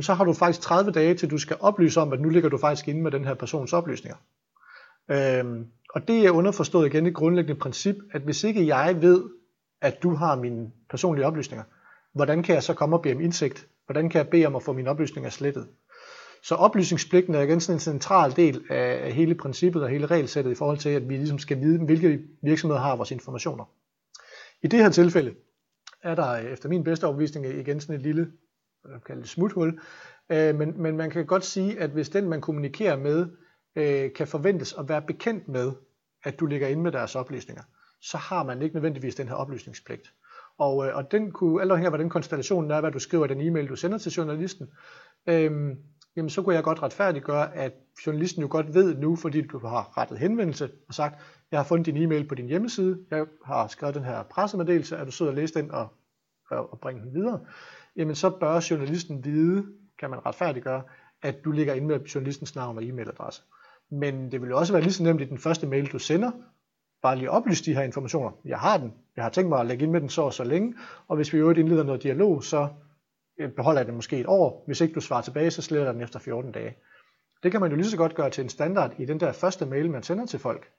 så har du faktisk 30 dage til du skal oplyse om, at nu ligger du faktisk inde med den her persons oplysninger. Øhm, og det er underforstået igen et grundlæggende princip, at hvis ikke jeg ved, at du har mine personlige oplysninger, hvordan kan jeg så komme og bede om indsigt? Hvordan kan jeg bede om at få mine oplysninger slettet? Så oplysningspligten er igen sådan en central del af hele princippet og hele regelsættet i forhold til, at vi ligesom skal vide, hvilke virksomheder har vores informationer. I det her tilfælde er der efter min bedste overbevisning igen sådan et lille kalde det smuthul, øh, men, men man kan godt sige, at hvis den man kommunikerer med øh, kan forventes at være bekendt med, at du ligger inde med deres oplysninger, så har man ikke nødvendigvis den her oplysningspligt. Og, øh, og den kunne, alt afhængig af hvordan konstellationen er, hvad du skriver i den e-mail, du sender til journalisten, øh, jamen så kunne jeg godt retfærdiggøre, at journalisten jo godt ved nu, fordi du har rettet henvendelse og sagt, jeg har fundet din e-mail på din hjemmeside, jeg har skrevet den her pressemeddelelse, er du sød at læse den og, og, og bringe den videre, jamen så bør journalisten vide, kan man retfærdiggøre, at du ligger inde med journalistens navn og e-mailadresse. Men det vil jo også være lige så nemt i den første mail, du sender, bare lige oplyse de her informationer. Jeg har den. Jeg har tænkt mig at lægge ind med den så og så længe, og hvis vi øvrigt indleder noget dialog, så øh, beholder jeg den måske et år. Hvis ikke du svarer tilbage, så sletter jeg den efter 14 dage. Det kan man jo lige så godt gøre til en standard i den der første mail, man sender til folk.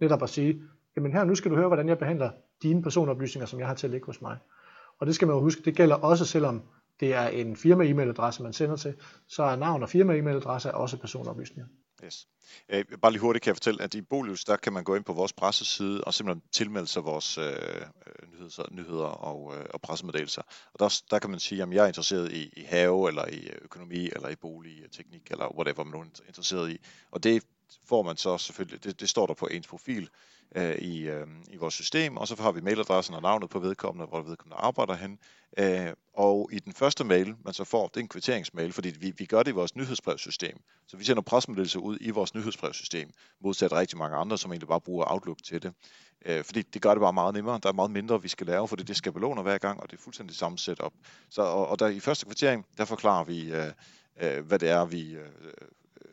Netop at sige, jamen her, nu skal du høre, hvordan jeg behandler dine personoplysninger, som jeg har til at ligge hos mig. Og det skal man jo huske, det gælder også selvom det er en firma-e-mailadresse, man sender til, så er navn og firma-e-mailadresse også personoplysninger.
Yes. Øh, bare lige hurtigt kan jeg fortælle, at i Bolius, der kan man gå ind på vores presseside og simpelthen tilmelde sig vores øh, øh nyheder, nyheder og, øh, og pressemeddelelser. Og der, der kan man sige, at jeg er interesseret i, i have, eller i øh, økonomi, eller i boligteknik, øh, eller whatever man er interesseret i. Og det får man så selvfølgelig, det, det står der på ens profil øh, i, øh, i vores system, og så har vi mailadressen og navnet på vedkommende, hvor vedkommende arbejder hen. Øh, og i den første mail, man så får, det er en kvitteringsmail, fordi vi, vi gør det i vores nyhedsbrevsystem. Så vi sender pressemeddelelser ud i vores nyhedsbrevsystem, modsat rigtig mange andre, som egentlig bare bruger Outlook til det. Øh, fordi det gør det bare meget nemmere. Der er meget mindre, vi skal lave, fordi det skal beloner hver gang, og det er fuldstændig samme setup. Så, og, og der i første kvittering, der forklarer vi, øh, øh, hvad det er, vi øh,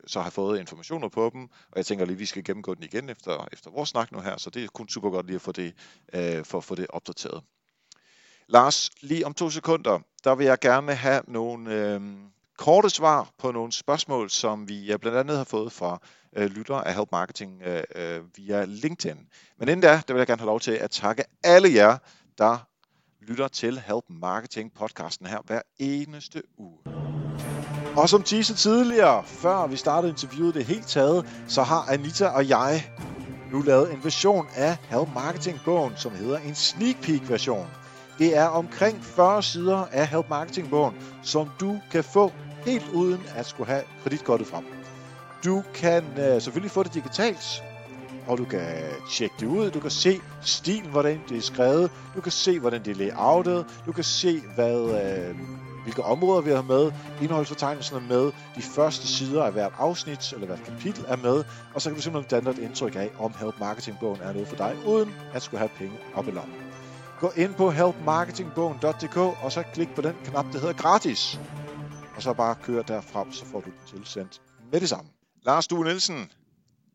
så har fået informationer på dem, og jeg tænker lige, at vi skal gennemgå den igen efter, efter vores snak nu her, så det er kun super godt lige at få det, øh, for at få det opdateret. Lars, lige om to sekunder, der vil jeg gerne have nogle øh, korte svar på nogle spørgsmål, som vi blandt andet har fået fra øh, lytter af Help Marketing øh, øh, via LinkedIn. Men inden da, der vil jeg gerne have lov til at takke alle jer, der lytter til Help Marketing podcasten her hver eneste uge. Og som teaset tidligere, før vi startede interviewet det helt taget, så har Anita og jeg nu lavet en version af Help Marketing bogen, som hedder en sneak peek version. Det er omkring 40 sider af Help Marketing bogen, som du kan få helt uden at skulle have kreditkortet frem. Du kan øh, selvfølgelig få det digitalt, og du kan tjekke det ud. Du kan se stilen, hvordan det er skrevet. Du kan se, hvordan det er layoutet. Du kan se, hvad, øh, hvilke områder vi har med, indholdsfortegnelsen er med, de første sider af hvert afsnit eller hvert kapitel er med, og så kan du simpelthen danne et indtryk af, om Help Marketing-bogen er noget for dig, uden at skulle have penge op i lommen. Gå ind på helpmarketingbogen.dk og så klik på den knap, der hedder gratis. Og så bare kør derfra, så får du den tilsendt med det samme. Lars Due Nielsen,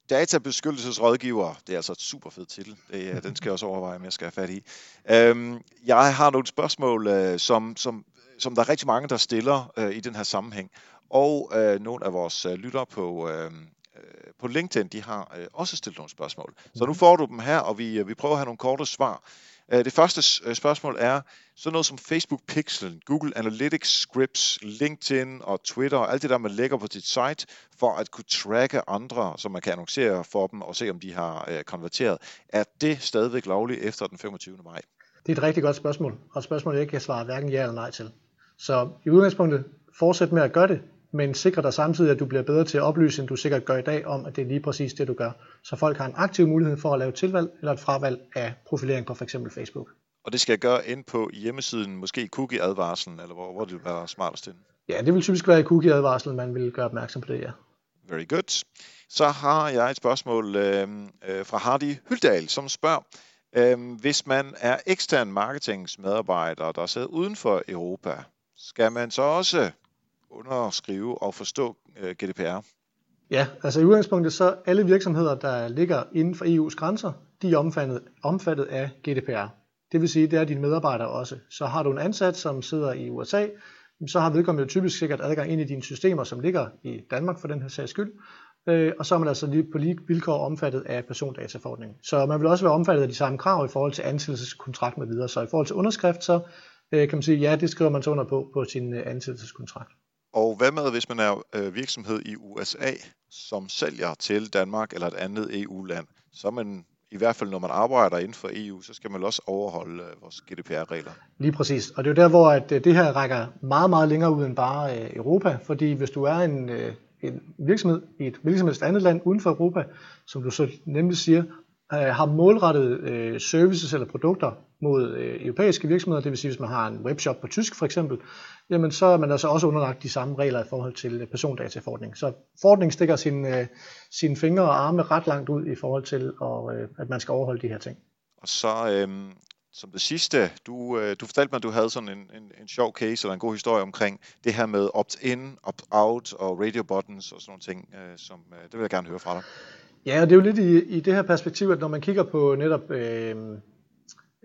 databeskyttelsesrådgiver. Det er altså et super fed titel. Det, øh, den skal jeg også overveje, om jeg skal have fat i. Øhm, jeg har nogle spørgsmål, øh, som, som, som der er rigtig mange, der stiller øh, i den her sammenhæng. Og øh, nogle af vores øh, lyttere på, øh, på LinkedIn, de har øh, også stillet nogle spørgsmål. Så nu får du dem her, og vi, øh, vi prøver at have nogle korte svar. Øh, det første øh, spørgsmål er, sådan noget som Facebook Pixel, Google Analytics Scripts, LinkedIn og Twitter, og alt det der, man lægger på dit site, for at kunne tracke andre, så man kan annoncere for dem og se, om de har øh, konverteret. Er det stadigvæk lovligt efter den 25. maj?
Det er et rigtig godt spørgsmål, og et spørgsmål, jeg ikke kan svare hverken ja eller nej til. Så i udgangspunktet, fortsæt med at gøre det, men sikre dig samtidig, at du bliver bedre til at oplyse, end du sikkert gør i dag, om at det er lige præcis det, du gør. Så folk har en aktiv mulighed for at lave tilvalg eller et fravalg af profilering på f.eks. Facebook.
Og det skal jeg gøre ind på hjemmesiden, måske cookie-advarslen, eller hvor, hvor det vil være smartest ind?
Ja, det vil typisk være i cookie-advarslen, man vil gøre opmærksom på det, ja.
Very good. Så har jeg et spørgsmål øh, øh, fra Hardy Hyldal, som spørger, øh, hvis man er ekstern marketingsmedarbejder, der sidder uden for Europa, skal man så også underskrive og forstå øh, GDPR?
Ja, altså i udgangspunktet så alle virksomheder, der ligger inden for EU's grænser, de er omfattet, omfattet af GDPR. Det vil sige, det er dine medarbejdere også. Så har du en ansat, som sidder i USA, så har vedkommende typisk sikkert adgang ind i dine systemer, som ligger i Danmark for den her sags skyld. Øh, og så er man altså lige på lige vilkår omfattet af persondataforordningen. Så man vil også være omfattet af de samme krav i forhold til ansættelseskontrakt med videre. Så i forhold til underskrift, så kan man sige, ja, det skriver man så under på på sin øh, ansættelseskontrakt.
Og hvad med, hvis man er øh, virksomhed i USA, som sælger til Danmark eller et andet EU-land, så er man i hvert fald når man arbejder inden for EU, så skal man også overholde øh, vores GDPR-regler.
Lige præcis. Og det er jo der, hvor at, øh, det her rækker meget, meget længere ud end bare øh, Europa. Fordi hvis du er en, øh, en virksomhed i et hvilket andet land uden for Europa, som du så nemlig siger, øh, Øh, har målrettet øh, services eller produkter mod øh, europæiske virksomheder, det vil sige, hvis man har en webshop på tysk for eksempel, jamen så er man altså også underlagt de samme regler i forhold til øh, persondataforordningen. Så forordningen stikker sine, øh, sine fingre og arme ret langt ud i forhold til, at, øh, at man skal overholde de her ting.
Og så øhm, som det sidste, du, øh, du fortalte mig, at du havde sådan en, en, en sjov case eller en god historie omkring det her med opt-in, opt-out og radio buttons og sådan nogle ting, øh, som øh, det vil jeg gerne høre fra dig.
Ja, og det er jo lidt i, i det her perspektiv, at når man kigger på netop øh,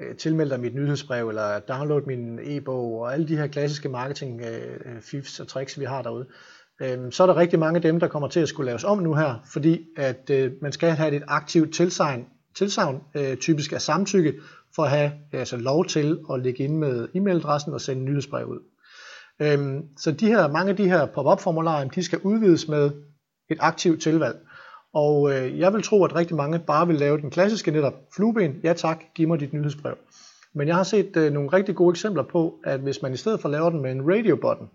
øh, tilmelde dig mit nyhedsbrev, eller download min e-bog, og alle de her klassiske marketing øh, øh, fifs og tricks, vi har derude, øh, så er der rigtig mange af dem, der kommer til at skulle laves om nu her, fordi at øh, man skal have et aktivt tilsagn, tilsagn øh, typisk af samtykke, for at have altså lov til at lægge ind med e-mailadressen og sende nyhedsbrev ud. Øhm, så de her, mange af de her pop-up formularer, de skal udvides med et aktivt tilvalg. Og øh, jeg vil tro, at rigtig mange bare vil lave den klassiske netop flueben, ja tak, giv mig dit nyhedsbrev. Men jeg har set øh, nogle rigtig gode eksempler på, at hvis man i stedet for laver den med en radio button,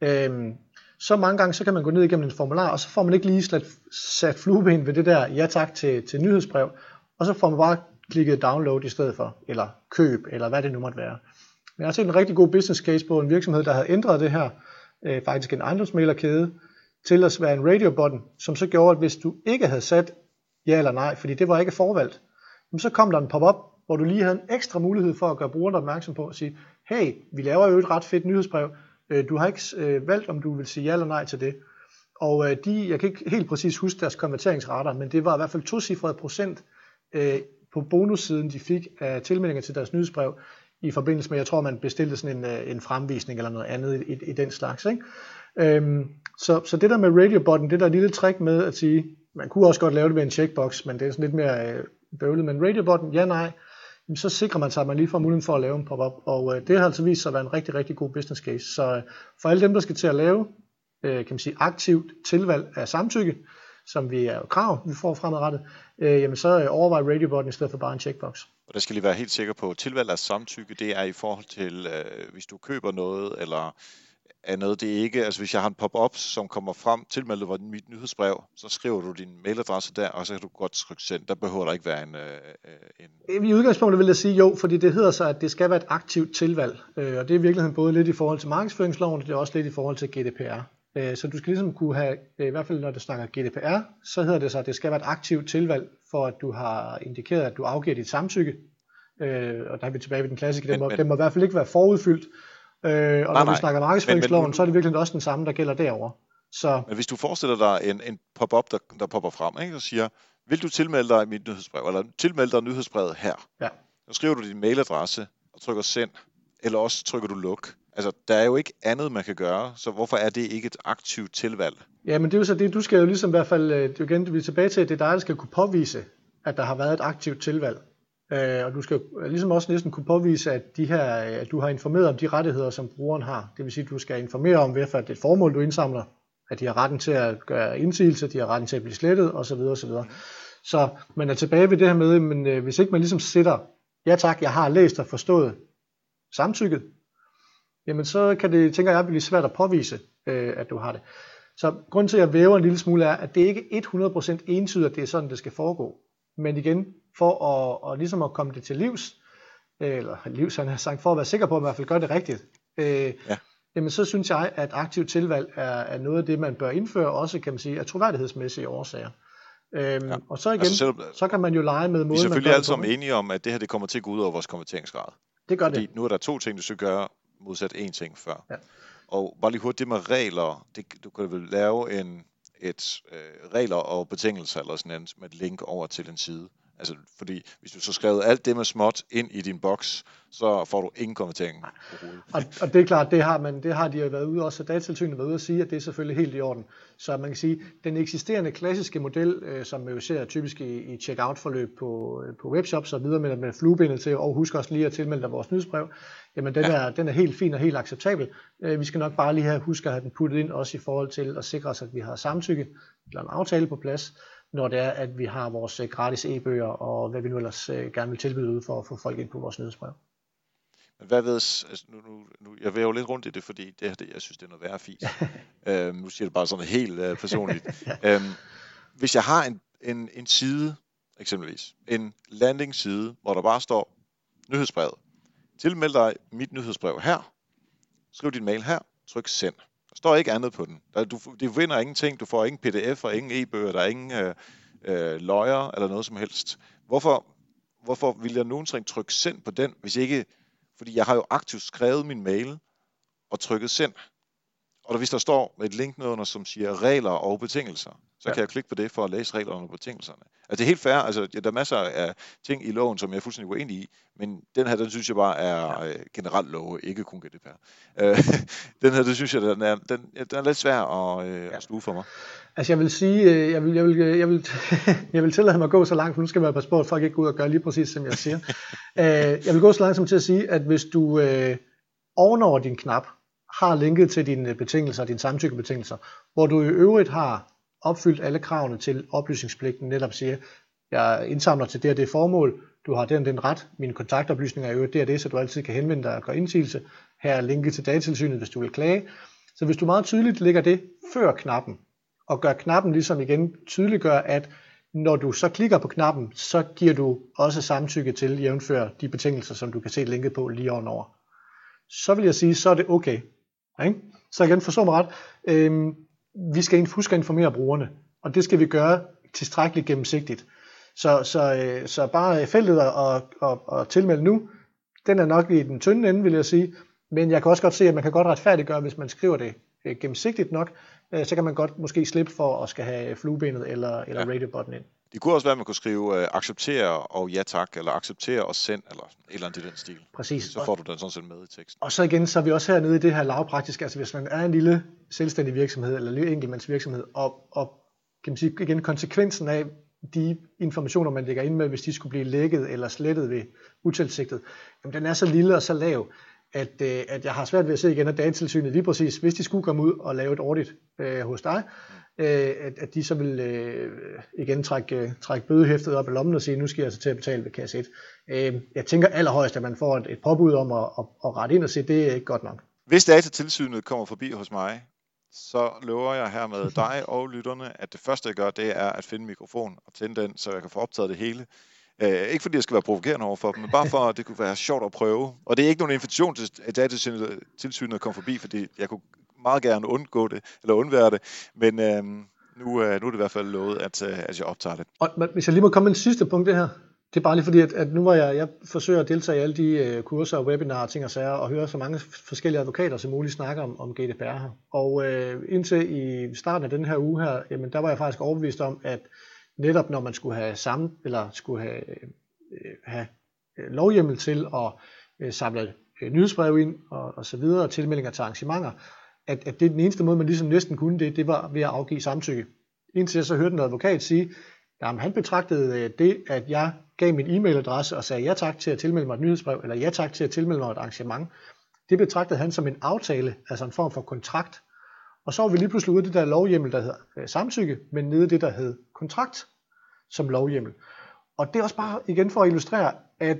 øh, så mange gange så kan man gå ned igennem en formular, og så får man ikke lige sat, sat flueben ved det der ja tak til, til nyhedsbrev, og så får man bare klikket download i stedet for, eller køb, eller hvad det nu måtte være. Men jeg har set en rigtig god business case på en virksomhed, der havde ændret det her, øh, faktisk en ejendomsmælerkæde, til at være en radio button, som så gjorde, at hvis du ikke havde sat ja eller nej, fordi det var ikke forvalgt, så kom der en pop-up, hvor du lige havde en ekstra mulighed for at gøre brugeren opmærksom på at sige, hey, vi laver jo et ret fedt nyhedsbrev, øh, du har ikke øh, valgt, om du vil sige ja eller nej til det. Og øh, de, jeg kan ikke helt præcis huske deres konverteringsrater, men det var i hvert fald to cifrede procent på bonussiden, de fik af tilmeldinger til deres nyhedsbrev, i forbindelse med, jeg tror, man bestilte sådan en, en fremvisning eller noget andet i, i, i den slags. Ikke? Øhm, så, så det der med radiobotten, det der lille trick med at sige, man kunne også godt lave det med en checkbox, men det er sådan lidt mere øh, bøvlet, men radiobotten, ja nej, jamen, så sikrer man sig, at man lige får muligheden for at lave en pop-up, og øh, det har altså vist sig at være en rigtig, rigtig god business case. Så øh, for alle dem, der skal til at lave, øh, kan man sige, aktivt tilvalg af samtykke, som vi er krav, vi får fremadrettet, øh, jamen så øh, overvej radiobotten i stedet for bare en checkbox.
Og der skal lige være helt sikker på, tilvalg af samtykke, det er i forhold til, øh, hvis du køber noget, eller noget, det er ikke, altså hvis jeg har en pop-up, som kommer frem, tilmeldet var mit nyhedsbrev, så skriver du din mailadresse der, og så kan du godt trykke send. Der behøver der ikke være en... Øh,
en... I udgangspunktet vil jeg sige jo, fordi det hedder så, at det skal være et aktivt tilvalg, øh, og det er i virkeligheden både lidt i forhold til markedsføringsloven, og det er også lidt i forhold til GDPR. Øh, så du skal ligesom kunne have, øh, i hvert fald når du snakker GDPR, så hedder det så, at det skal være et aktivt tilvalg, for at du har indikeret, at du afgiver dit samtykke. Øh, og der er vi tilbage ved den klassiske, den, må, den må i hvert fald ikke være forudfyldt. Øh, og nej, når nej. vi snakker markedsføringsloven, men, men, så er det virkelig også den samme, der gælder derover. Så...
Men hvis du forestiller dig en, en pop-up, der, der popper frem, ikke, og siger, vil du tilmelde dig mit nyhedsbrev, eller tilmelde dig nyhedsbrevet her?
Ja.
Så skriver du din mailadresse og trykker send, eller også trykker du luk. Altså, der er jo ikke andet, man kan gøre, så hvorfor er det ikke et aktivt tilvalg?
Ja, men det er jo så det, du skal jo ligesom i hvert fald, øh, det er igen, vi er tilbage til, at det er dig, der skal kunne påvise, at der har været et aktivt tilvalg. Øh, og du skal ligesom også næsten kunne påvise, at, de her, øh, at du har informeret om de rettigheder, som brugeren har. Det vil sige, at du skal informere om, hvad for det formål, du indsamler, at de har retten til at gøre indsigelse, de har retten til at blive slettet osv. osv. Så man er tilbage ved det her med, men øh, hvis ikke man ligesom sætter, ja tak, jeg har læst og forstået samtykket, jamen så kan det, tænker jeg, blive svært at påvise, øh, at du har det. Så grund til, at jeg væver en lille smule er, at det ikke 100% entydigt, at det er sådan, det skal foregå. Men igen, for at, og ligesom at komme det til livs, eller livs, han har sagt, for at være sikker på, at man i hvert fald gør det rigtigt, øh, ja. jamen så synes jeg, at aktiv tilvalg er, er noget af det, man bør indføre, også kan man sige, af troværdighedsmæssige årsager. Øhm, ja. Og så igen, altså selv, så kan man jo lege med måden,
Vi er selvfølgelig alle sammen enige om, at det her det kommer til at gå ud over vores konverteringsgrad.
Det gør
Fordi
det.
nu er der to ting, du skal gøre, modsat én ting før. Ja. Og bare lige hurtigt, det med regler, det, du kan vel lave en, et øh, regler og betingelser eller sådan noget, med et link over til en side. Altså, fordi hvis du så skrevet alt det med småt ind i din boks, så får du ingen konvertering
Og, og det er klart, det har, man, det har de jo været ude også, datatilsynet været ude at sige, at det er selvfølgelig helt i orden. Så man kan sige, den eksisterende klassiske model, øh, som vi jo ser typisk i, i checkout-forløb på, øh, på webshops og videre med, med fluebindet til, og husk også lige at tilmelde dig vores nyhedsbrev, jamen den, ja. er, den er helt fin og helt acceptabel. Øh, vi skal nok bare lige have, huske at have den puttet ind, også i forhold til at sikre os, at vi har samtykke eller en aftale på plads, når det er, at vi har vores øh, gratis e-bøger og hvad vi nu ellers øh, gerne vil tilbyde ud for at få folk ind på vores nyhedsbrev.
Men hvad ved, altså nu, nu, nu, jeg jo lidt rundt i det, fordi det, det jeg synes, det er noget værre fis. øhm, nu siger det bare sådan helt øh, personligt. øhm, hvis jeg har en, en, en side, eksempelvis, en landing side, hvor der bare står nyhedsbrevet. Tilmeld dig mit nyhedsbrev her. Skriv din mail her. Tryk send. Der står ikke andet på den. Der, du, du vinder ingenting. Du får ingen pdf og ingen e-bøger. Der er ingen øh, øh, løjer eller noget som helst. Hvorfor, hvorfor vil jeg nogensinde trykke send på den, hvis ikke... Fordi jeg har jo aktivt skrevet min mail og trykket send. Og hvis der står et link under, som siger regler og betingelser, så ja. kan jeg klikke på det for at læse reglerne og betingelserne. Altså det er helt fair, altså der er masser af ting i loven, som jeg er fuldstændig uenig i, men den her, den synes jeg bare er ja. Øh, generelt lov, ikke kun GDPR. Øh, den her, det synes jeg, den er, den, den er lidt svær at, øh, ja. at sluge for mig.
Altså jeg vil sige, øh, jeg vil, jeg vil, jeg vil, jeg vil tillade mig at gå så langt, for nu skal jeg passe på, at folk ikke går ud og gør lige præcis, som jeg siger. jeg vil gå så langt som til at sige, at hvis du øh, ovenover din knap, har linket til dine betingelser, dine samtykkebetingelser, hvor du i øvrigt har opfyldt alle kravene til oplysningspligten, netop siger, jeg indsamler til det og det formål, du har den den ret, mine kontaktoplysninger er i øvrigt det og det, så du altid kan henvende dig og gøre indsigelse. Her er linket til datatilsynet, hvis du vil klage. Så hvis du meget tydeligt lægger det før knappen, og gør knappen ligesom igen tydeliggør, at når du så klikker på knappen, så giver du også samtykke til jævnfør de betingelser, som du kan se linket på lige ovenover. Så vil jeg sige, så er det okay. Ikke? Så igen, forstå mig ret. Øhm, vi skal huske at informere brugerne, og det skal vi gøre tilstrækkeligt gennemsigtigt. Så, så, øh, så bare feltet og, og, og tilmelde nu, den er nok i den tynde ende, vil jeg sige. Men jeg kan også godt se, at man kan godt retfærdiggøre, hvis man skriver det øh, gennemsigtigt nok, øh, så kan man godt måske slippe for at skal have fluebenet eller, eller ja. radio-button ind.
Det kunne også være, at man kunne skrive uh, acceptere og ja tak, eller acceptere og send, eller et eller andet i den stil.
Præcis.
Så får du den sådan set med i teksten.
Og så igen, så er vi også hernede i det her lavpraktiske, altså hvis man er en lille selvstændig virksomhed, eller en lille enkeltmandsvirksomhed, og, og kan man sige igen, konsekvensen af de informationer, man lægger ind med, hvis de skulle blive lækket eller slettet ved utilsigtet, jamen den er så lille og så lav, at, øh, at jeg har svært ved at se igen, at datatilsynet lige præcis, hvis de skulle komme ud og lave et audit øh, hos dig, øh, at, at de så vil øh, igen trække, øh, trække bødehæftet op i lommen og sige, nu skal jeg altså til at betale ved kasse 1. Øh, jeg tænker allerhøjst, at man får et, et påbud om at, at, at rette ind og sige, det er ikke godt nok.
Hvis datatilsynet kommer forbi hos mig, så lover jeg her med dig og lytterne, at det første jeg gør, det er at finde mikrofon og tænde den, så jeg kan få optaget det hele. Uh, ikke fordi jeg skal være provokerende over for dem, men bare for, at det kunne være sjovt at prøve. Og det er ikke nogen invitation til, at datatilsynet kommer forbi, fordi jeg kunne meget gerne undgå det, eller undvære det. Men øh, nu, øh, nu er det i hvert fald lovet, at, øh, at jeg optager det.
Og, hvis jeg lige må komme med en sidste punkt det her. Det er bare lige fordi, at, at nu var jeg, jeg forsøger at deltage i alle de øh, kurser og webinarer, ting og sager, og høre så mange forskellige advokater som muligt snakke om, om GDPR her. Og øh, indtil i starten af den her uge her, jamen der var jeg faktisk overbevist om, at netop når man skulle have sammen, eller skulle have, øh, have øh, lovhjemmel til at øh, samle øh, uh, nyhedsbrev ind og, og så videre, og tilmeldinger til arrangementer, at, at det den eneste måde, man ligesom næsten kunne det, det var ved at afgive samtykke. Indtil jeg så hørte en advokat sige, at han betragtede øh, det, at jeg gav min e-mailadresse og sagde ja tak til at tilmelde mig et nyhedsbrev, eller ja tak til at tilmelde mig et arrangement, det betragtede han som en aftale, altså en form for kontrakt. Og så var vi lige pludselig ude af det der lovhjemmel, der hedder øh, samtykke, men nede det, der hed kontrakt som lovhjemmel. Og det er også bare igen for at illustrere, at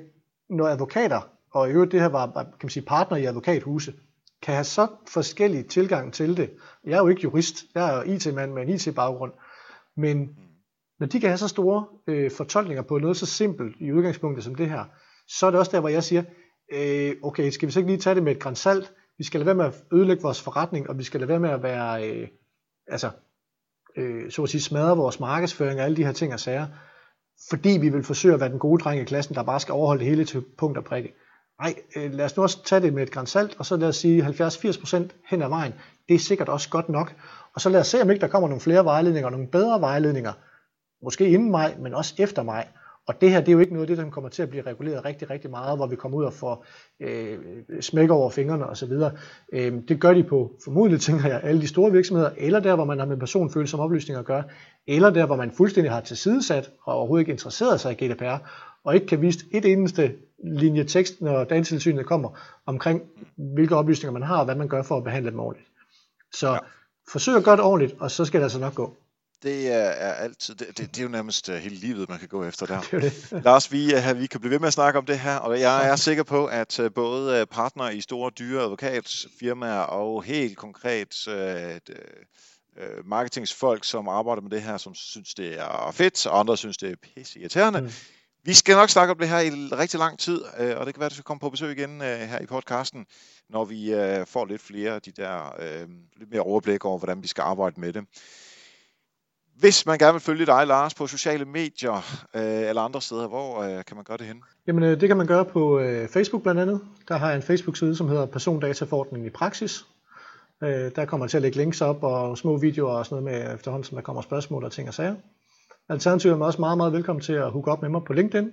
når advokater, og i øvrigt det her var kan man sige, partner i advokathuse, kan have så forskellige tilgang til det. Jeg er jo ikke jurist, jeg er IT-mand med en IT-baggrund, men når de kan have så store øh, fortolkninger på noget så simpelt i udgangspunktet som det her, så er det også der, hvor jeg siger, øh, okay, skal vi så ikke lige tage det med et grænsalt? Vi skal lade være med at ødelægge vores forretning, og vi skal lade være med at være, øh, altså, øh, så at sige, smadre vores markedsføring og alle de her ting og sager, fordi vi vil forsøge at være den gode dreng i klassen, der bare skal overholde det hele til punkt og prikke. Nej, øh, lad os nu også tage det med et grænsalt, og så lad os sige 70-80% hen ad vejen. Det er sikkert også godt nok. Og så lad os se, om ikke der kommer nogle flere vejledninger, nogle bedre vejledninger, måske inden maj, men også efter maj. Og det her, det er jo ikke noget af det, der kommer til at blive reguleret rigtig, rigtig meget, hvor vi kommer ud og får øh, smæk over fingrene osv. Øh, det gør de på formodentlig, tænker jeg, alle de store virksomheder, eller der, hvor man har med personfølsomme oplysninger at gøre, eller der, hvor man fuldstændig har tilsidesat og overhovedet ikke interesseret sig i GDPR, og ikke kan vise et eneste linje tekst, når datatilsynet kommer, omkring hvilke oplysninger man har, og hvad man gør for at behandle dem ordentligt. Så ja. forsøg at gøre det ordentligt, og så skal det altså nok gå
det er, altid, det, det, det er jo nærmest uh, hele livet, man kan gå efter der. det det. Lars, vi, uh, vi kan blive ved med at snakke om det her, og jeg er sikker på, at uh, både partnere i store, dyre advokatfirmaer og helt konkret uh, marketingsfolk, som arbejder med det her, som synes, det er fedt, og andre synes, det er pisse irriterende. Mm. Vi skal nok snakke om det her i rigtig lang tid, øh, og det kan være, at du skal komme på besøg igen øh, her i podcasten, når vi øh, får lidt flere af de der, lidt mere overblik over, hvordan vi skal arbejde med det. Hvis man gerne vil følge dig, Lars, på sociale medier øh, eller andre steder, hvor øh, kan man gøre det hen?
Jamen, øh, det kan man gøre på øh, Facebook blandt andet. Der har jeg en Facebook-side, som hedder Persondataforordningen i praksis. Øh, der kommer jeg til at lægge links op og små videoer og sådan noget med efterhånden, som der kommer spørgsmål og ting og sager. Alternativet er også meget, meget velkommen til at hooke op med mig på LinkedIn.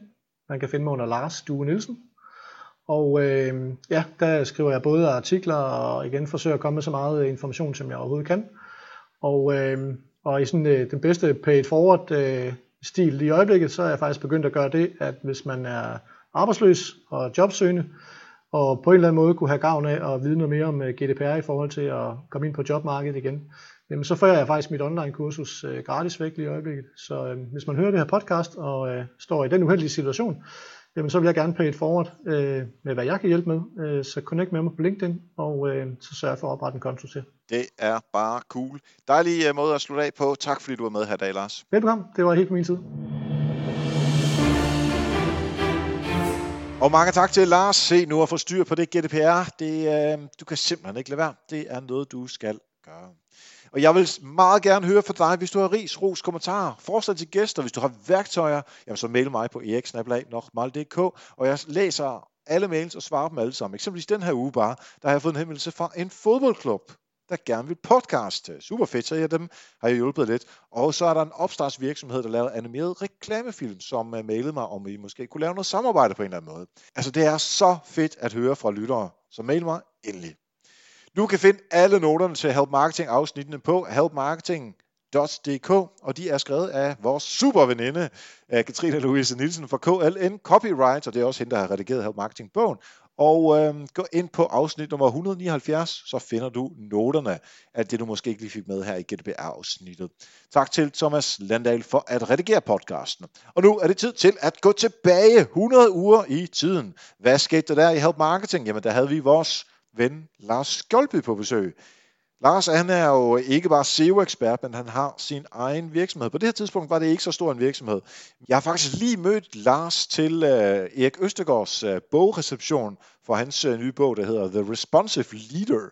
Man kan finde mig under Lars Due Nielsen. Og øh, ja, der skriver jeg både artikler og igen forsøger at komme med så meget information, som jeg overhovedet kan. Og øh, og i sådan øh, den bedste paid forward øh, stil i øjeblikket, så er jeg faktisk begyndt at gøre det, at hvis man er arbejdsløs og jobsøgende, og på en eller anden måde kunne have gavn af at vide noget mere om øh, GDPR i forhold til at komme ind på jobmarkedet igen, jamen så får jeg faktisk mit online kursus øh, gratis væk lige i øjeblikket. Så øh, hvis man hører det her podcast og øh, står i den uheldige situation, jamen så vil jeg gerne pay it forward øh, med, hvad jeg kan hjælpe med. Øh, så connect med mig på LinkedIn, og øh, så sørg for at oprette en konto til.
Det er bare cool. Dejlig uh, måde at slutte af på. Tak fordi du var med her i dag, Lars.
Velkommen. Det var helt på min tid.
Og mange tak til Lars. Se nu at få styr på det GDPR. Det, øh, du kan simpelthen ikke lade være. Det er noget, du skal gøre. Og jeg vil meget gerne høre fra dig, hvis du har ris, ros, kommentarer, forslag til gæster, hvis du har værktøjer, jamen så mail mig på eriksnablag.dk, og jeg læser alle mails og svarer dem alle sammen. Eksempelvis den her uge bare, der har jeg fået en henvendelse fra en fodboldklub, der gerne vil podcaste. Super fedt, så jeg dem har jeg hjulpet lidt. Og så er der en opstartsvirksomhed, der laver animeret reklamefilm, som øh, mailede mig, om vi måske kunne lave noget samarbejde på en eller anden måde. Altså det er så fedt at høre fra lyttere, så mail mig endelig. Du kan finde alle noterne til Help Marketing afsnittene på helpmarketing.dk, og de er skrevet af vores super veninde, øh, Katrine Louise Nielsen fra KLN Copyright, og det er også hende, der har redigeret Help Marketing bogen. Og øh, gå ind på afsnit nummer 179, så finder du noterne af det, du måske ikke lige fik med her i GDPR-afsnittet. Tak til Thomas Landahl for at redigere podcasten. Og nu er det tid til at gå tilbage 100 uger i tiden. Hvad skete der der i Help Marketing? Jamen, der havde vi vores ven Lars Skjoldby på besøg. Lars han er jo ikke bare SEO-ekspert, men han har sin egen virksomhed. På det her tidspunkt var det ikke så stor en virksomhed. Jeg har faktisk lige mødt Lars til uh, Erik Østegårds uh, bogreception for hans uh, nye bog, der hedder The Responsive Leader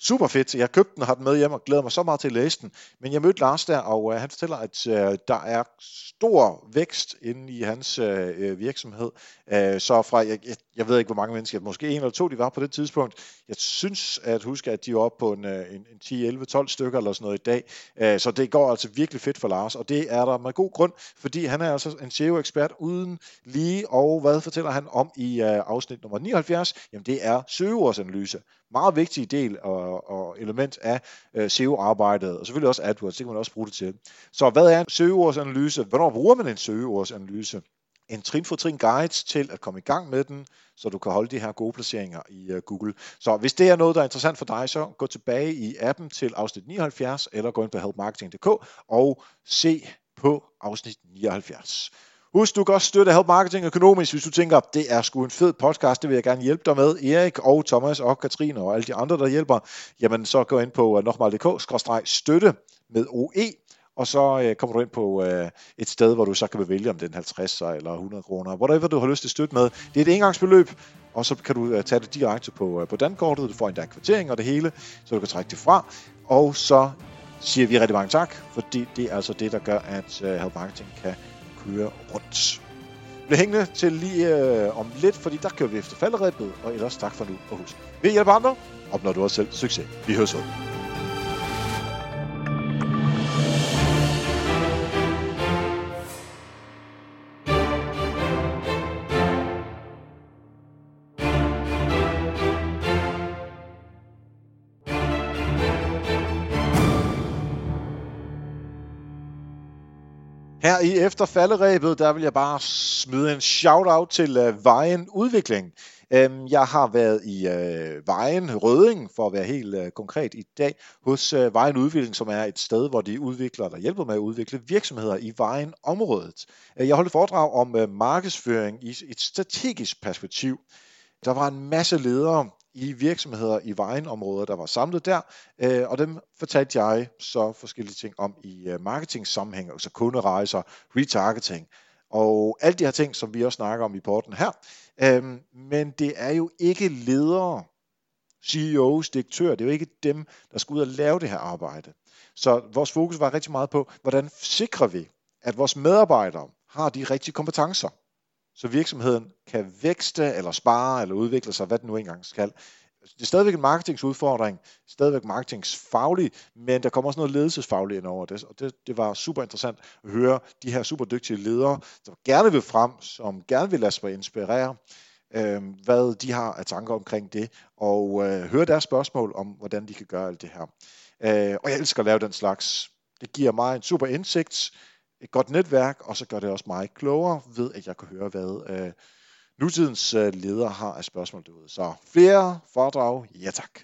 super fedt. Jeg købte den og har den med hjem og glæder mig så meget til at læse den. Men jeg mødte Lars der, og uh, han fortæller, at uh, der er stor vækst inde i hans uh, virksomhed. Uh, så fra, jeg, jeg, jeg ved ikke, hvor mange mennesker, måske en eller to, de var på det tidspunkt. Jeg synes at huske, at de var oppe på en, øh, en, en 10, 11, 12 stykker eller sådan noget i dag. Øh, så det går altså virkelig fedt for Lars, og det er der med god grund, fordi han er altså en SEO-ekspert uden lige, og hvad fortæller han om i øh, afsnit nummer 79? Jamen det er søgeordsanalyse meget vigtig del og, og element af SEO-arbejdet, og selvfølgelig også AdWords, det kan man også bruge det til. Så hvad er en søgeordsanalyse? Hvornår bruger man en søgeordsanalyse? En trin for trin guide til at komme i gang med den, så du kan holde de her gode placeringer i uh, Google. Så hvis det er noget, der er interessant for dig, så gå tilbage i appen til afsnit 79, eller gå ind på helpmarketing.dk og se på afsnit 79. Husk, du kan også støtte Help Marketing økonomisk, hvis du tænker, det er sgu en fed podcast, det vil jeg gerne hjælpe dig med. Erik og Thomas og Katrine og alle de andre, der hjælper, jamen så gå ind på øh, nokmal.dk-støtte med OE, og så øh, kommer du ind på øh, et sted, hvor du så kan vælge, om den 50 eller 100 kroner, whatever du har lyst til at støtte med. Det er et engangsbeløb, og så kan du øh, tage det direkte på, øh, på dankortet, du får en dag kvartering og det hele, så du kan trække det fra, og så siger vi rigtig mange tak, fordi det er altså det, der gør, at øh, Help Marketing kan køre rundt. Bliv hængende til lige øh, om lidt, fordi der kører vi efter falderæbet, og ellers tak for nu, og husk, vi hjælper andre, opnår du også selv succes. Vi høres ud. Her i efterfalderæbet, der vil jeg bare smide en shout-out til øh, Vejen Udvikling. Øhm, jeg har været i øh, Vejen Røding, for at være helt øh, konkret i dag, hos øh, Vejen Udvikling, som er et sted, hvor de udvikler, eller hjælper med at udvikle virksomheder i Vejen-området. Øh, jeg holdt et foredrag om øh, markedsføring i et strategisk perspektiv. Der var en masse ledere, i virksomheder i vejenområder, der var samlet der, øh, og dem fortalte jeg så forskellige ting om i øh, marketing sammenhæng, altså kunderejser, retargeting, og alle de her ting, som vi også snakker om i porten her. Øh, men det er jo ikke ledere, CEOs, direktører, det er jo ikke dem, der skal ud og lave det her arbejde. Så vores fokus var rigtig meget på, hvordan sikrer vi, at vores medarbejdere har de rigtige kompetencer så virksomheden kan vækste eller spare eller udvikle sig, hvad den nu engang skal. Det er stadigvæk en marketingsudfordring, stadigvæk marketingsfaglig, men der kommer også noget ledelsesfagligt ind over det, og det, det var super interessant at høre de her super dygtige ledere, der gerne vil frem, som gerne vil lade sig inspirere, øh, hvad de har af tanker omkring det, og øh, høre deres spørgsmål om, hvordan de kan gøre alt det her. Øh, og jeg elsker at lave den slags. Det giver mig en super indsigt, et godt netværk, og så gør det også mig klogere ved, at jeg kan høre, hvad øh, nutidens øh, ledere har af spørgsmål derude. Så flere foredrag, ja tak.